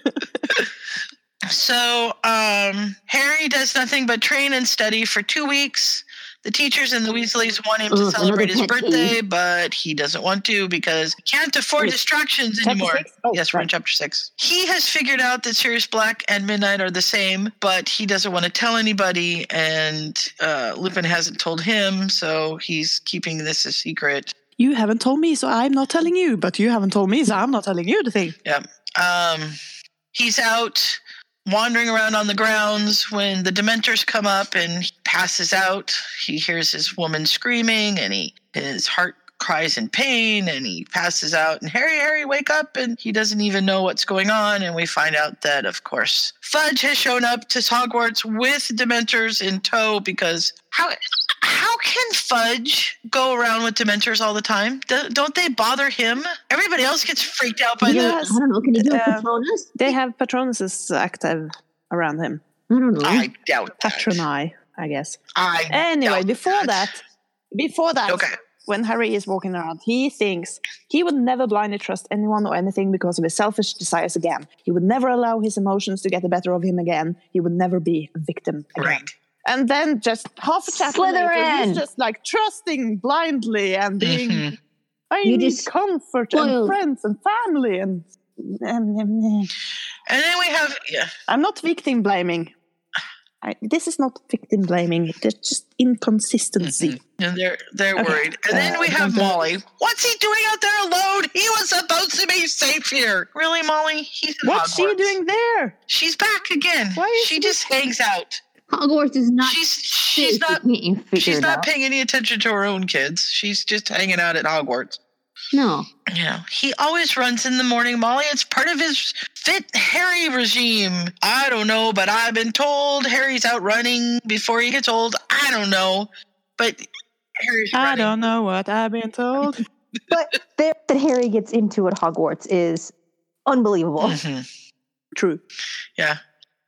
so um, Harry does nothing but train and study for two weeks. The teachers and the Weasleys want him to Ugh, celebrate his birthday, but he doesn't want to because he can't afford Wait, distractions anymore. Oh, yes, we're in chapter six. He has figured out that Sirius Black and Midnight are the same, but he doesn't want to tell anybody, and uh, Lupin hasn't told him, so he's keeping this a secret. You haven't told me, so I'm not telling you. But you haven't told me, so I'm not telling you the thing. Yeah. Um, he's out wandering around on the grounds. When the Dementors come up and he passes out. He hears his woman screaming and he his heart cries in pain and he passes out. And Harry Harry wake up! And he doesn't even know what's going on. And we find out that of course Fudge has shown up to Hogwarts with Dementors in tow because how how can Fudge go around with Dementors all the time? Do, don't they bother him? Everybody else gets freaked out by Yeah. them. Yes. I don't know. Can you do a Uh, Patronus? They have Patronuses active around him. I don't know. I doubt that. Patroni, I guess. I Anyway, doubt before that, before that, Okay. when Harry is walking around, he thinks he would never blindly trust anyone or anything because of his selfish desires again. He would never allow his emotions to get the better of him again. He would never be a victim again. Right. And then just half a chapter later, Slytherin! he's just like trusting blindly and being, Mhm. I You need just comfort spoiled. and friends and family and, and, and- And then we have yeah. I'm not victim blaming. I, this is not victim blaming. There's just inconsistency. Mhm. And they're they're Okay. worried. And then Uh, we have Molly. What's he doing out there alone? He was supposed to be safe here. Really, Molly? He's in What's she doing there? She's back again. Why is she she- just hangs out. Hogwarts is not. She's she's not You she's not out. paying any attention to her own kids. She's just hanging out at Hogwarts. No. Yeah, he always runs in the morning, Molly. It's part of his fit Harry regime. I don't know, but I've been told Harry's out running before he gets old. I don't know, but Harry's I running. don't know what I've been told. But there, that Harry gets into at Hogwarts is unbelievable. Mhm. True. Yeah,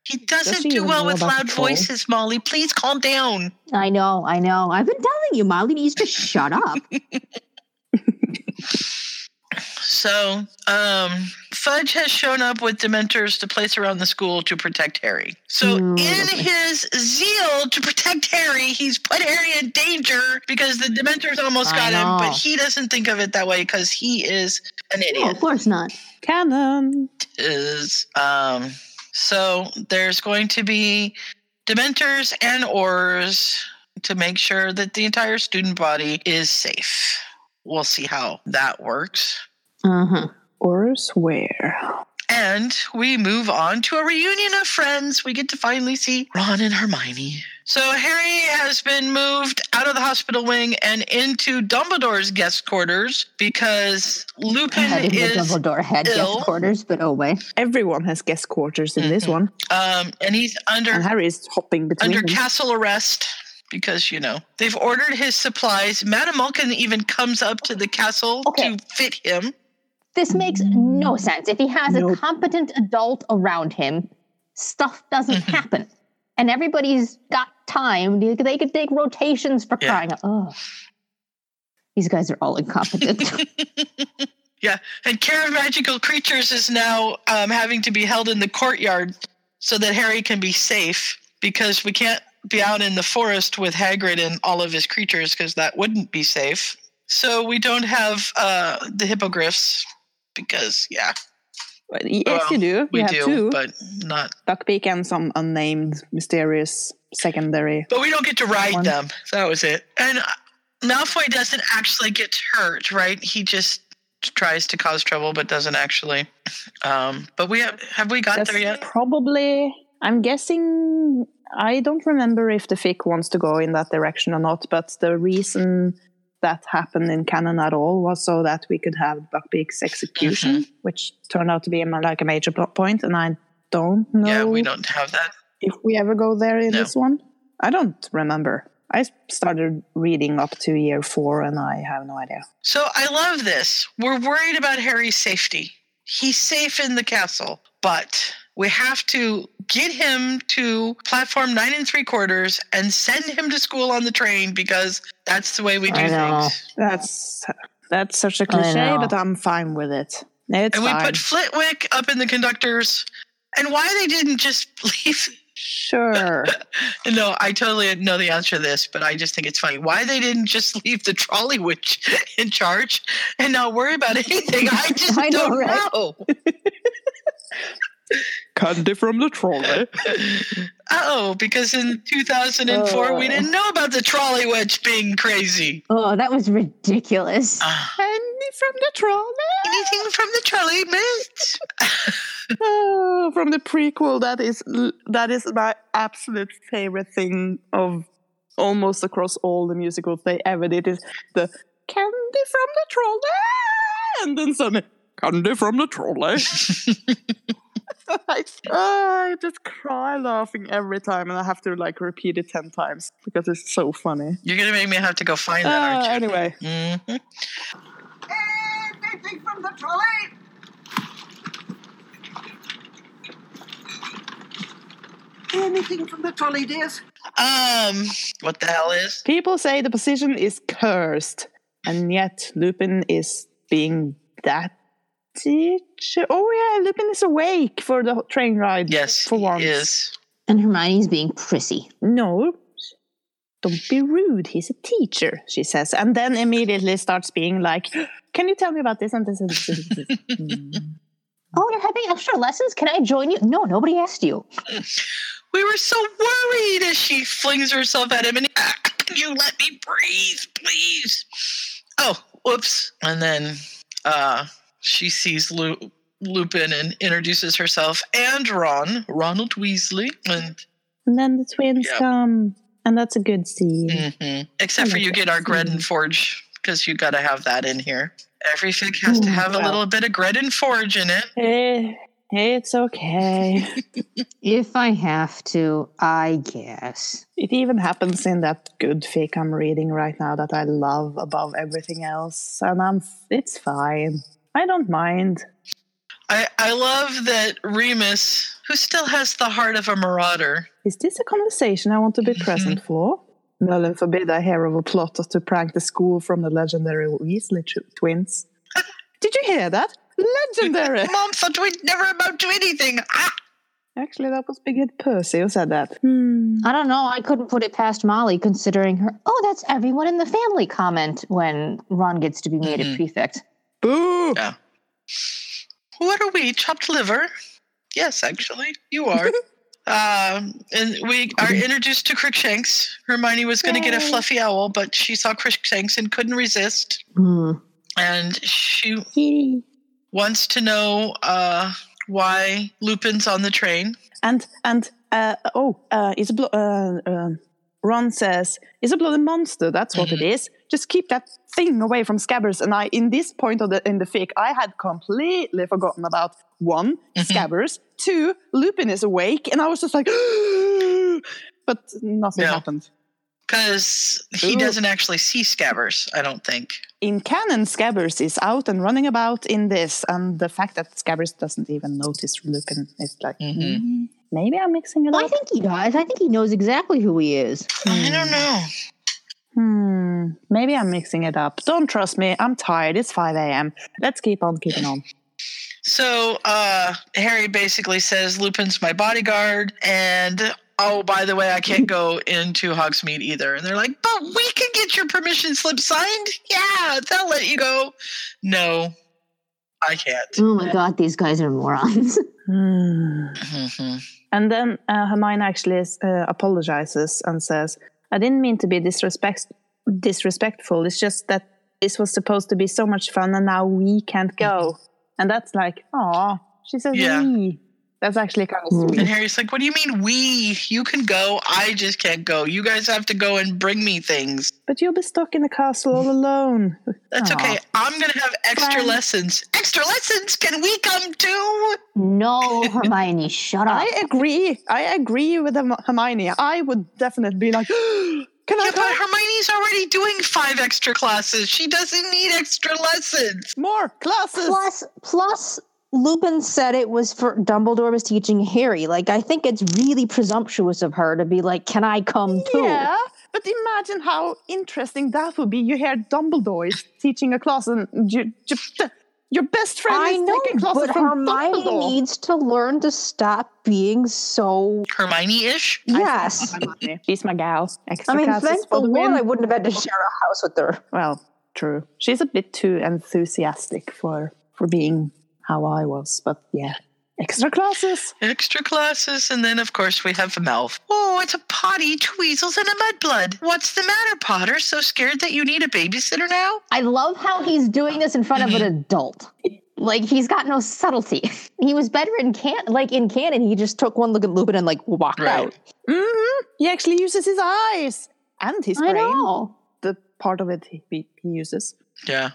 he doesn't she do well with loud the voices, Molly. Please calm down. I know, I know. I've been telling you, Molly needs to shut up. So, um, Fudge has shown up with Dementors to place around the school to protect Harry. So, Mm, in his zeal to protect Harry, he's put Harry in danger because the Dementors almost I got him, but he doesn't think of it that way because he is an no, idiot. of course not. Canon. Is um, so there's going to be Dementors and Ors to make sure that the entire student body is safe. We'll see how that works. Uh huh. Or swear. And we move on to a reunion of friends. We get to finally see Ron and Hermione. So Harry has been moved out of the hospital wing and into Dumbledore's guest quarters because Lupin didn't is Dumbledore had ill. guest quarters, but oh wait. Everyone has guest quarters in this Mhm. one. um and he's under And Harry is hopping between under them. castle arrest because you know they've ordered his supplies. Madame Malkin even comes up to the castle Okay. to fit him. This makes no sense. If he has Nope. a competent adult around him, stuff doesn't Mhm. happen. And everybody's got time. They they could take rotations for Yeah. crying out. Oh. These guys are all incompetent. Yeah, and Care of Magical Creatures is now um, having to be held in the courtyard so that Harry can be safe because we can't be out in the forest with Hagrid and all of his creatures because that wouldn't be safe. So we don't have uh, the hippogriffs because, yeah, Yes, Well, you do. we you have do, two. but not. Buckbeak and some unnamed, mysterious secondary. But we don't get to ride One. them. That was it. And Malfoy doesn't actually get hurt, right? He just tries to cause trouble but doesn't actually. Um, but we have have we got That's there yet? Probably. I'm guessing. I don't remember if the fic wants to go in that direction or not, but the reason that happened in canon at all was so that we could have Buckbeak's execution, Mm-hmm. which turned out to be a, like a major plot point, and I don't know Yeah, we don't have that. If we ever go there in No. this one. I don't remember. I started reading up to year four, and I have no idea. So I love this. We're worried about Harry's safety. He's safe in the castle, but we have to get him to platform nine and three quarters and send him to school on the train because that's the way we do I know. things. That's that's such a cliche, but I'm fine with it. It's and we fine. put Flitwick up in the conductors. And why they didn't just leave sure. No, I totally know the answer to this, but I just think it's funny. Why they didn't just leave the trolley witch in charge and not worry about anything? I just I don't right? know. Candy from the trolley. Oh, because in 2004 we Oh. didn't know about the trolley witch being crazy. Oh, that was ridiculous. Ah, Candy from the trolley. anything from the trolley mist? Oh, from the prequel, that is that is my absolute favorite thing of almost across all the musicals they ever did is the candy from the trolley, and then suddenly candy from the trolley. I, oh, I just cry laughing every time, and I have to like repeat it ten times because it's so funny. You're gonna make me have to go find that, Uh, aren't you? anyway, Mhm. Anything from the trolley? Anything from the trolley, dears? Um, what the hell is? people say the position is cursed, and yet Lupin is being that teacher. Oh yeah, Lupin is awake for the train ride. Yes, for he once. is. And Hermione's being prissy. No, don't be rude. He's a teacher, she says, and then immediately starts being like, "Can you tell me about this and this and this?" and this?" Oh, you're having extra lessons? Can I join you? No, nobody asked you. We were so worried as she flings herself at him and ah, can you let me breathe, please? Oh, whoops. And then uh she sees Lu- Lupin and introduces herself and Ron, Ronald Weasley. And and then the twins Yep. come, and that's a good scene. mhm. except for you get our Gredden. Forge because you got to have that in here. Every fic has to Mm, have a little bit of Gred and Forge in it. Eh, it's okay. If I have to, I guess. It even happens in that good fic I'm reading right now that I love above everything else, and I'm it's fine. I don't mind. I, I love that Remus, who still has the heart of a marauder, Is this a conversation I want to be mm-hmm. present for? Merlin forbid I hear of a plot to prank the school from the legendary Weasley twins. Did you hear that? Legendary! Mom thought we'd never amount to anything. Ah! Actually, that was Big Head Percy who said that. Hmm. I don't know. I couldn't put it past Molly considering her, oh, that's everyone in the family comment when Ron gets to be made Mhm. a prefect. Boo! What are we? Chopped liver? Yes, actually, you are. um, and we are introduced to Crookshanks. Hermione was going to get a fluffy owl, but she saw Crookshanks and couldn't resist. Hmm. And she Kitty. Wants to know uh, why Lupin's on the train. And and uh, oh, uh, it's a blo- uh, um Ron says it's a bloody monster. That's what it is. Just keep that thing away from Scabbers. And I, in this point of the in the fic, I had completely forgotten about one Mhm. Scabbers, two Lupin is awake, and I was just like, but nothing No. happened. Because he Ooh. doesn't actually see Scabbers, I don't think. In canon, Scabbers is out and running about in this, and the fact that Scabbers doesn't even notice Lupin is like, Mhm. "Hmm, maybe I'm mixing it Well, I up. think he does. I think he knows exactly who he is. I don't know. Hmm, maybe I'm mixing it up. Don't trust me. I'm tired. It's 5 a.m. Let's keep on keeping on. So uh, Harry basically says Lupin's my bodyguard, and oh, by the way, I can't go into Hogsmeade either. And they're like, but we can get your permission slip signed. Yeah, they'll let you go. No, I can't. Oh my god, these guys are morons. Hmm. Mhm. And then uh, Hermione actually uh, apologizes and says, I didn't mean to be disrespect- disrespectful. It's just that this was supposed to be so much fun and now we can't go. And that's like, oh, she says Yeah. we. That's actually kind of Hmm. sweet. And Harry's like, what do you mean we? You can go. I just can't go. You guys have to go and bring me things. But you'll be stuck in the castle all alone. That's Aw. okay. I'm going to have extra Friend. lessons. Extra lessons? Can we come too? no, Hermione, shut up. I agree. I agree with Hermione. I would definitely be like, can I Yeah, but Hermione's already doing five extra classes. She doesn't need extra lessons. More classes. Plus, plus, Lupin said it was for Dumbledore was teaching Harry. Like, I think it's really presumptuous of her to be like, "Can I come too?" Yeah, but imagine how interesting that would be. You hear Dumbledore is teaching a class, and you, you, your best friend I is know, taking classes but from Hermione Dumbledore. needs to learn to stop being so. Hermione-ish. Yes, Hermione. She's my gal. Extra I mean, classes thank for the the Lord. I wouldn't have had to share a house with her. Well, true. She's a bit too enthusiastic for for being how I was, but yeah, extra classes. Extra classes, and then of course we have Melv. Oh, it's a potty, two weasels, and a mudblood. What's the matter, Potter? So scared that you need a babysitter now? I love how he's doing this in front of an adult. Like he's got no subtlety. He was better in can like in canon. He just took one look at Lupin and like walked Right. out. hmm He actually uses his eyes and his I brain. know. The part of it he, he he uses. Yeah.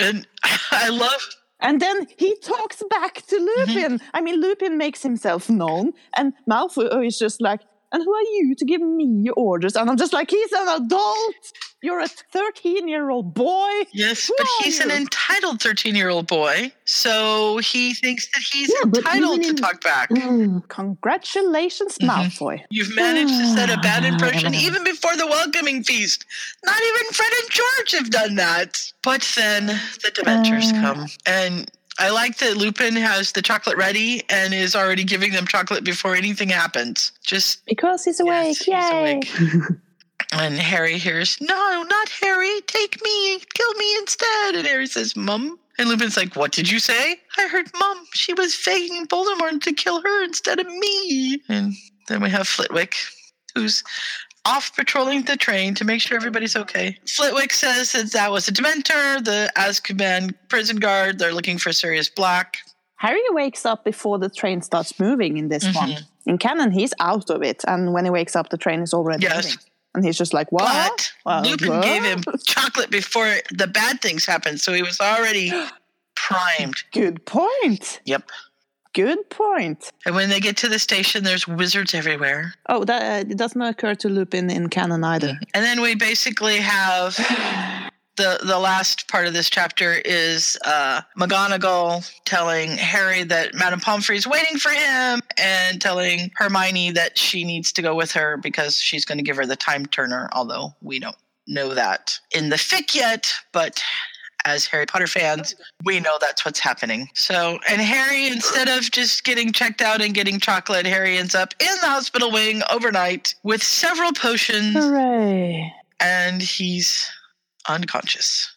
And I love And then he talks back to mm-hmm. Lupin. I mean, Lupin makes himself known, and Malfoy is just like, "And who are you to give me orders?" And I'm just like, "He's an adult. You're a 13 year old boy." Yes, Who but are he's an entitled 13 year old boy. So he thinks that he's Yeah, entitled to in- talk back. Mm. Congratulations, Mhm. Malfoy. You've managed to set a bad impression even before the welcoming feast. Not even Fred and George have done that. But then the Dementors Uh. come. And I like that Lupin has the chocolate ready and is already giving them chocolate before anything happens. Just Because he's awake. Yes, he's awake. And Harry hears, No, not Harry. Take me. Kill me instead. And Harry says, Mum. And Lupin's like, What did you say? I heard Mum. She was faking Voldemort to kill her instead of me. And then we have Flitwick, who's off patrolling the train to make sure everybody's okay. Flitwick says that that was a Dementor, the Azkaban prison guard. They're looking for Sirius Black. Harry wakes up before the train starts moving in this Mhm. one. In canon, he's out of it, and when he wakes up, the train is already Yes. moving. And he's just like, "What?" But Well, Lupin what? gave him chocolate before the bad things happened, so he was already primed. Good point. Yep. Good point. And when they get to the station, there's wizards everywhere. Oh, that uh, it doesn't occur to Lupin in canon either. And then we basically have the the last part of this chapter is uh, McGonagall telling Harry that Madame Pomfrey's waiting for him, and telling Hermione that she needs to go with her because she's going to give her the time turner. Although we don't know that in the fic yet, but as Harry Potter fans, we know that's what's happening. So, and Harry, instead of just getting checked out and getting chocolate, Harry ends up in the hospital wing overnight with several potions Hooray! and he's unconscious.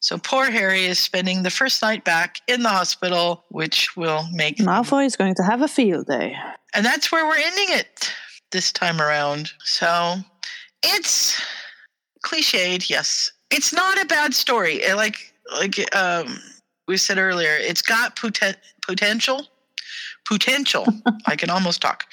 So poor Harry is spending the first night back in the hospital, which will make Malfoy is going to have a field day. and that's where we're ending it this time around. So it's cliched, yes. It's not a bad story. Like like um, we said earlier, it's got poten- potential. Potential. I can almost talk.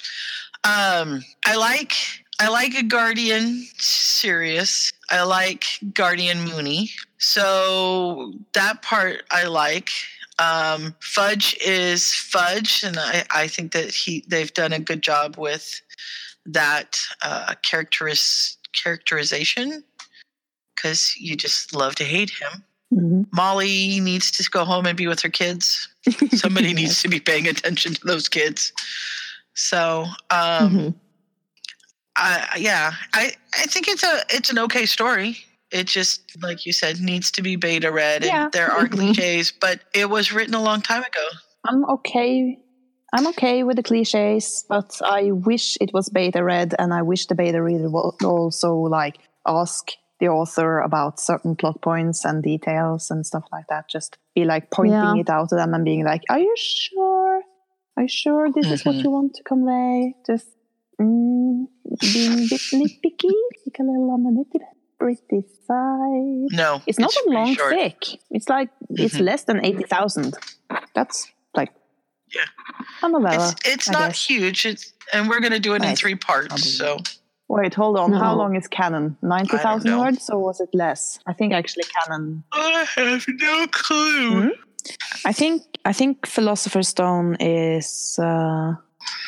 Um, I like I like a Guardian Sirius. I like Guardian Moony. So that part I like. Um, Fudge is Fudge, and I, I think that he they've done a good job with that uh, characteris, characterization because you just love to hate him. Mhm. Molly needs to go home and be with her kids. Somebody needs to be paying attention to those kids. So, um, Mhm. I, yeah, I, I think it's a it's an okay story. It just, like you said, needs to be beta read, and Yeah. there are cliches, but it was written a long time ago. I'm okay. I'm okay with the cliches, but I wish it was beta read, and I wish the beta reader would also like ask the author about certain plot points and details and stuff like that. Just be like pointing Yeah. it out to them and being like, "Are you sure? Are you sure this is what Mhm. you want to convey?" Just mm, being a bit nitpicky, like a little on the nitty gritty side. No, It's not a long short. fic. It's like it's Mhm. less than eighty thousand. That's like Yeah. a novella. It's it's not guess. huge. It's and we're gonna do it in three parts. So Wait, hold on. How long is canon? Ninety thousand know. words, or was it less? I think actually canon. I have no clue. Hmm? I think I think Philosopher's Stone is uh,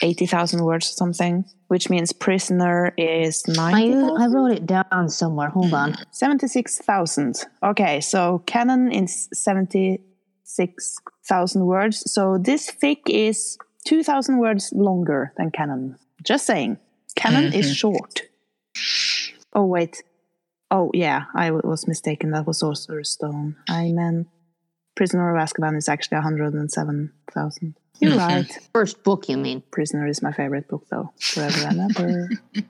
eighty thousand words or something. Which means prisoner is I, I wrote it down somewhere. Hold on. Hmm. 76,000. Okay, so canon is 76,000 words. So this fic is 2,000 words longer than canon. Just saying. Canon is mm-hmm. short. Oh, wait. Oh, yeah, I w- was mistaken. That was Sorcerer's Stone. I meant Prisoner of Azkaban is actually 107,000. You're right. First book, you mean? Prisoner is my favorite book, though. Forever and ever.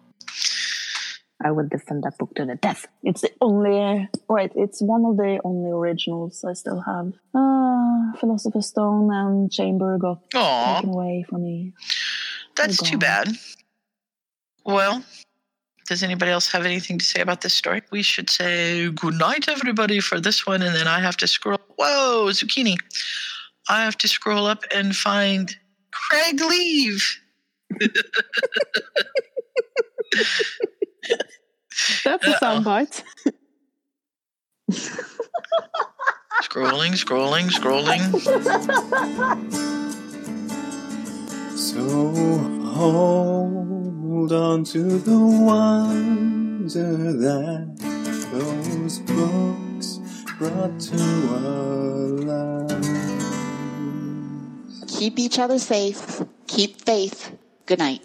I would defend that book to the death. It's the only, wait, it's one of the only originals I still have. Ah, Philosopher's Stone and Chamber got Aw, taken away from me. that's too bad. Well, does anybody else have anything to say about this story? We should say good night, everybody, for this one, and then I have to scroll. Whoa, zucchini! I have to scroll up and find Craig Leave. That's a Uh-oh. soundbite. Scrolling, scrolling, scrolling. So hold on to the wonder that those books brought to our lives. Keep each other safe. Keep faith. Good night.